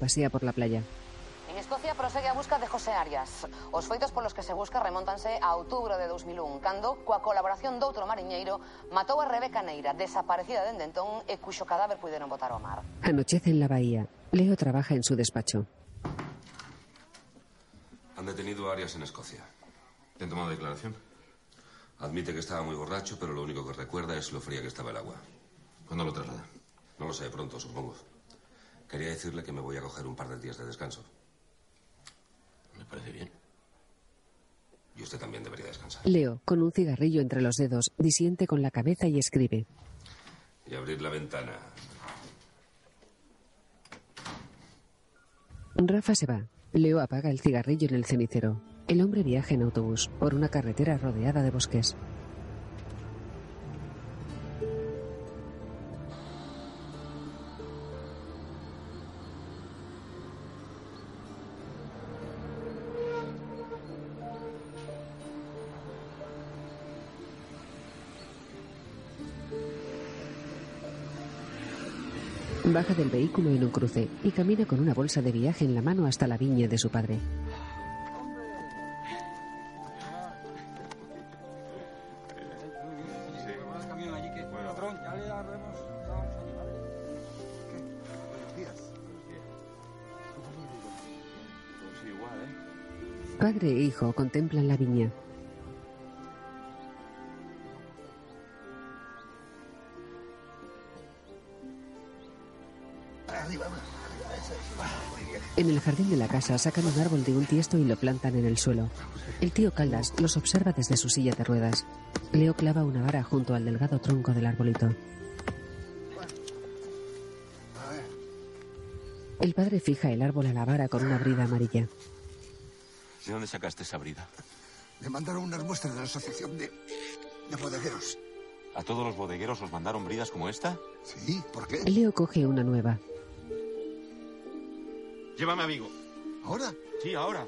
Pasea por la playa. En Escocia prosegue a busca de José Arias. Os feitos polos que se busca remontanse a outubro de 2001, cando, coa colaboración doutro mariñeiro, matou a Rebeca Neira, desaparecida dende entón e cuxo cadáver puideron botar ao mar. Anochece en la bahía. Leo trabaja en su despacho. Han detenido a Arias en Escocia. ¿Te han tomado declaración? Admite que estaba muy borracho, pero lo único que recuerda es lo fría que estaba el agua. ¿Cuándo lo traslada? No lo sé, pronto, supongo. Quería decirle que me voy a coger un par de días de descanso. Me parece bien. Y usted también debería descansar. Leo, con un cigarrillo entre los dedos, disiente con la cabeza y escribe. Y abrir la ventana. Rafa se va. Leo apaga el cigarrillo en el cenicero. El hombre viaja en autobús por una carretera rodeada de bosques. Baja del vehículo en un cruce y camina con una bolsa de viaje en la mano hasta la viña de su padre. Padre e hijo contemplan la viña. En el jardín de la casa sacan un árbol de un tiesto y lo plantan en el suelo. El tío Caldas los observa desde su silla de ruedas. Leo clava una vara junto al delgado tronco del arbolito. El padre fija el árbol a la vara con una brida amarilla. ¿De dónde sacaste esa brida? Me mandaron unas muestras de la asociación de, de bodegueros. ¿A todos los bodegueros os mandaron bridas como esta? Sí, ¿por qué? Leo coge una nueva. Llévame, amigo. ¿Ahora? Sí, ahora.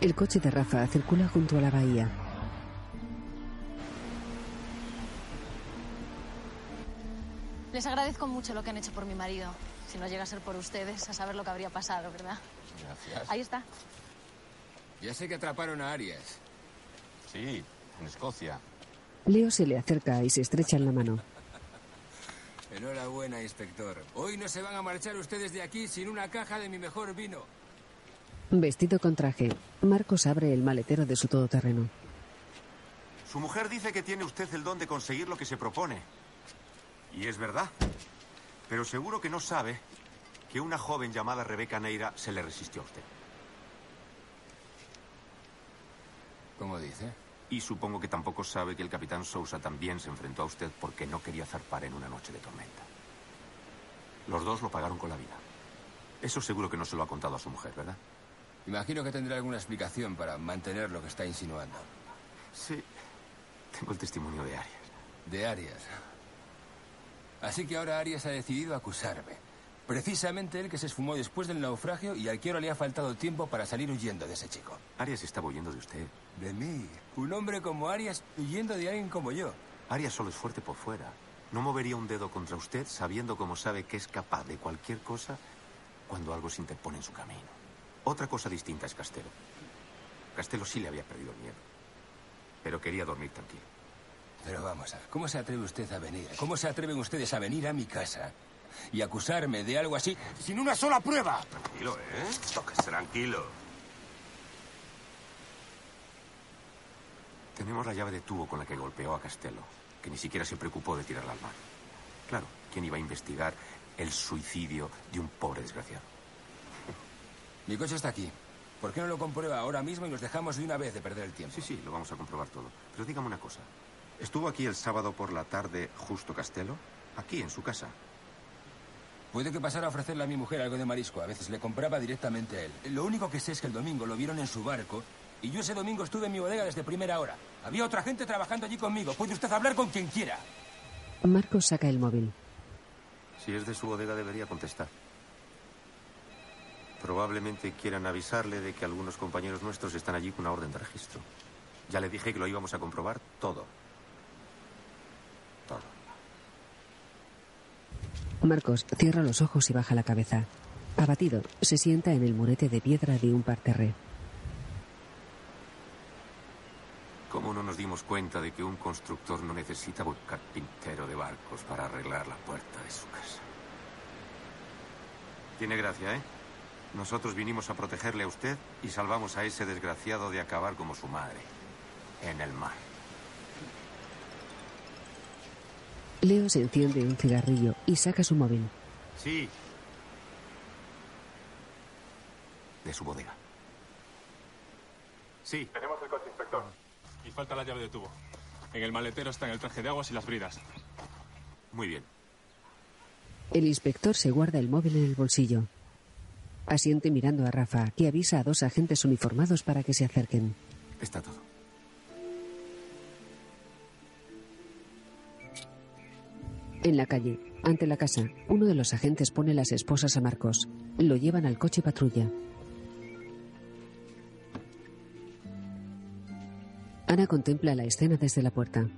El coche de Rafa circula junto a la bahía. Les agradezco mucho lo que han hecho por mi marido. Si no llega a ser por ustedes, a saber lo que habría pasado, ¿verdad? Gracias. Ahí está. Ya sé que atraparon a Arias. Sí, en Escocia. Leo se le acerca y se estrecha en la mano. Enhorabuena, inspector. Hoy no se van a marchar ustedes de aquí sin una caja de mi mejor vino. Vestido con traje, Marcos abre el maletero de su todoterreno. Su mujer dice que tiene usted el don de conseguir lo que se propone. Y es verdad. Pero seguro que no sabe que una joven llamada Rebeca Neira se le resistió a usted. ¿Cómo dice? Y supongo que tampoco sabe que el capitán Sousa también se enfrentó a usted porque no quería zarpar en una noche de tormenta. Los dos lo pagaron con la vida. Eso seguro que no se lo ha contado a su mujer, ¿verdad? Imagino que tendrá alguna explicación para mantener lo que está insinuando. Sí. Tengo el testimonio de Arias. De Arias. Así que ahora Arias ha decidido acusarme. Precisamente él que se esfumó después del naufragio y al que ahora le ha faltado tiempo para salir huyendo de ese chico. Arias estaba huyendo de usted. De mí. Un hombre como Arias huyendo de alguien como yo. Arias solo es fuerte por fuera. No movería un dedo contra usted sabiendo como sabe que es capaz de cualquier cosa cuando algo se interpone en su camino. Otra cosa distinta es Castelo. Castelo sí le había perdido el miedo. Pero quería dormir tranquilo. Pero vamos a ver, ¿cómo se atreve usted a venir? ¿Cómo se atreven ustedes a venir a mi casa y acusarme de algo así sin una sola prueba? Tranquilo, ¿eh? Toques, tranquilo. Tenemos la llave de tubo con la que golpeó a Castelo, que ni siquiera se preocupó de tirarla al mar. Claro, ¿quién iba a investigar el suicidio de un pobre desgraciado? Mi coche está aquí. ¿Por qué no lo comprueba ahora mismo y nos dejamos de una vez de perder el tiempo? Sí, sí, lo vamos a comprobar todo. Pero dígame una cosa. ¿Estuvo aquí el sábado por la tarde justo Castelo? Aquí, en su casa. Puede que pasara a ofrecerle a mi mujer algo de marisco. A veces le compraba directamente a él. Lo único que sé es que el domingo lo vieron en su barco y yo ese domingo estuve en mi bodega desde primera hora. Había otra gente trabajando allí conmigo. Puede usted hablar con quien quiera. Marcos saca el móvil. Si es de su bodega debería contestar. Probablemente quieran avisarle de que algunos compañeros nuestros están allí con una orden de registro. Ya le dije que lo íbamos a comprobar todo. Marcos cierra los ojos y baja la cabeza. Abatido, se sienta en el murete de piedra de un parterre. ¿Cómo no nos dimos cuenta de que un constructor no necesita un carpintero de barcos para arreglar la puerta de su casa? Tiene gracia, ¿eh? Nosotros vinimos a protegerle a usted y salvamos a ese desgraciado de acabar como su madre, en el mar. Leo se enciende un cigarrillo y saca su móvil. Sí. De su bodega. Sí. Tenemos el coche, inspector. Y falta la llave de tubo. En el maletero están el traje de aguas y las bridas. Muy bien. El inspector se guarda el móvil en el bolsillo. Asiente mirando a Rafa, que avisa a dos agentes uniformados para que se acerquen. Está todo. En la calle, ante la casa, uno de los agentes pone las esposas a Marcos. Lo llevan al coche patrulla. Ana contempla la escena desde la puerta.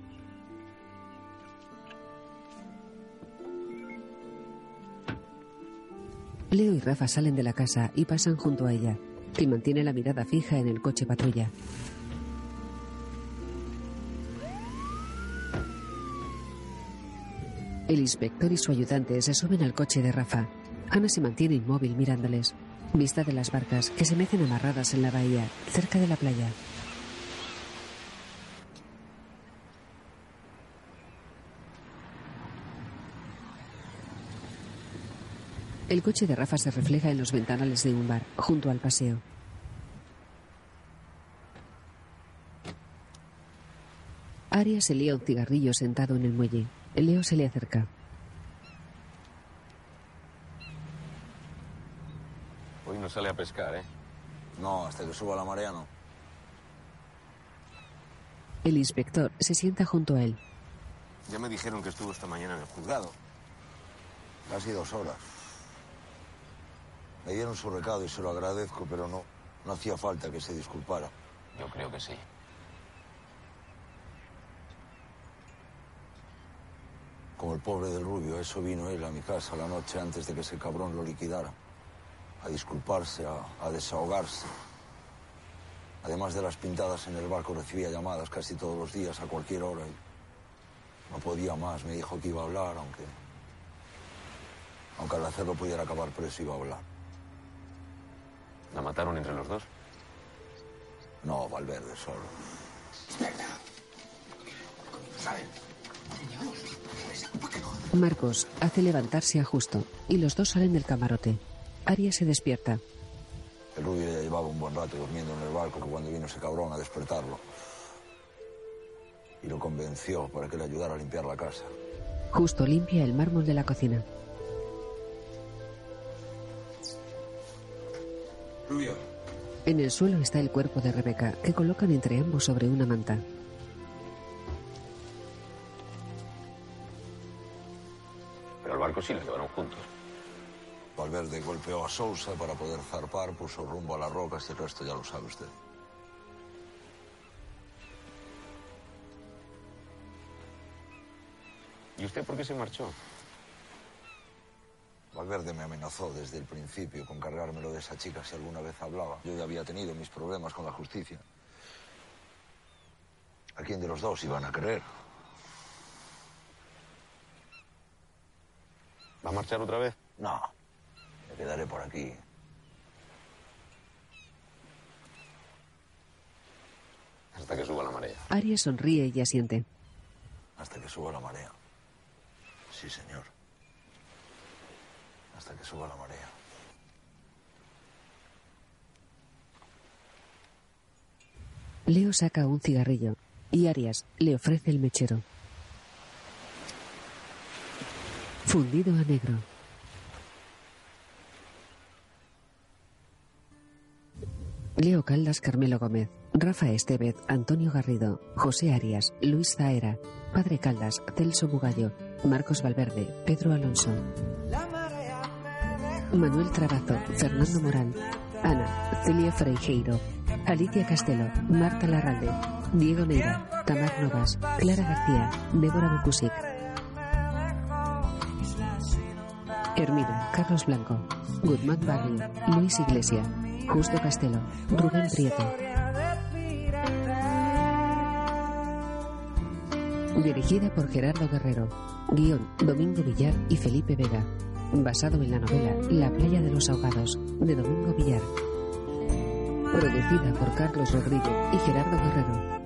Leo y Rafa salen de la casa y pasan junto a ella, que mantiene la mirada fija en el coche patrulla. El inspector y su ayudante se suben al coche de Rafa. Ana se mantiene inmóvil mirándoles. Vista de las barcas que se mecen amarradas en la bahía, cerca de la playa. El coche de Rafa se refleja en los ventanales de un bar, junto al paseo. Arias se lía un cigarrillo sentado en el muelle. Leo se le acerca. Hoy no sale a pescar, ¿eh? No, hasta que suba la marea no. El inspector se sienta junto a él. Ya me dijeron que estuvo esta mañana en el juzgado. Casi dos horas. Me dieron su recado y se lo agradezco, pero no, no hacía falta que se disculpara. Yo creo que sí. Como el pobre del rubio, eso vino él a mi casa la noche antes de que ese cabrón lo liquidara. A disculparse, a, a desahogarse. Además de las pintadas en el barco, recibía llamadas casi todos los días, a cualquier hora. Y no podía más. Me dijo que iba a hablar, aunque. Aunque al hacerlo pudiera acabar preso, iba a hablar. ¿La mataron entre los dos? No, Valverde solo. Marcos hace levantarse a Justo y los dos salen del camarote. Arias se despierta. El rubio ya llevaba un buen rato durmiendo en el barco cuando vino ese cabrón a despertarlo. Y lo convenció para que le ayudara a limpiar la casa. Justo limpia el mármol de la cocina. Rubio. En el suelo está el cuerpo de Rebeca, que colocan entre ambos sobre una manta. Sí lo llevaron juntos. Valverde golpeó a Sousa para poder zarpar, puso rumbo a las rocas y el resto ya lo sabe usted. ¿Y usted por qué se marchó? Valverde me amenazó desde el principio con cargármelo de esa chica si alguna vez hablaba. Yo ya había tenido mis problemas con la justicia. ¿A quién de los dos iban a querer? ¿Va a marchar otra vez? No. Me quedaré por aquí. Hasta que suba la marea. Arias sonríe y asiente. Hasta que suba la marea. Sí, señor. Hasta que suba la marea. Leo saca un cigarrillo y Arias le ofrece el mechero. Fundido a negro. Leo Caldas, Carmelo Gómez, Rafa Estevez, Antonio Garrido, José Arias, Luis Zaera, Padre Caldas, Celso Bugallo, Marcos Valverde, Pedro Alonso. Manuel Trabazo, Fernando Morán, Ana, Celia Freijeiro, Alicia Castelo, Marta Larralde, Diego Neira, Tamar Novas, Clara García, Débora Bucusic. Hermina, Carlos Blanco, Guzmán Barry, Luis Iglesia, Justo Castelo, Rubén Prieto. Dirigida por Gerardo Guerrero. Guión Domingo Villar y Felipe Vega. Basado en la novela La playa de los ahogados de Domingo Villar. Producida por Carlos Rodrigo y Gerardo Guerrero.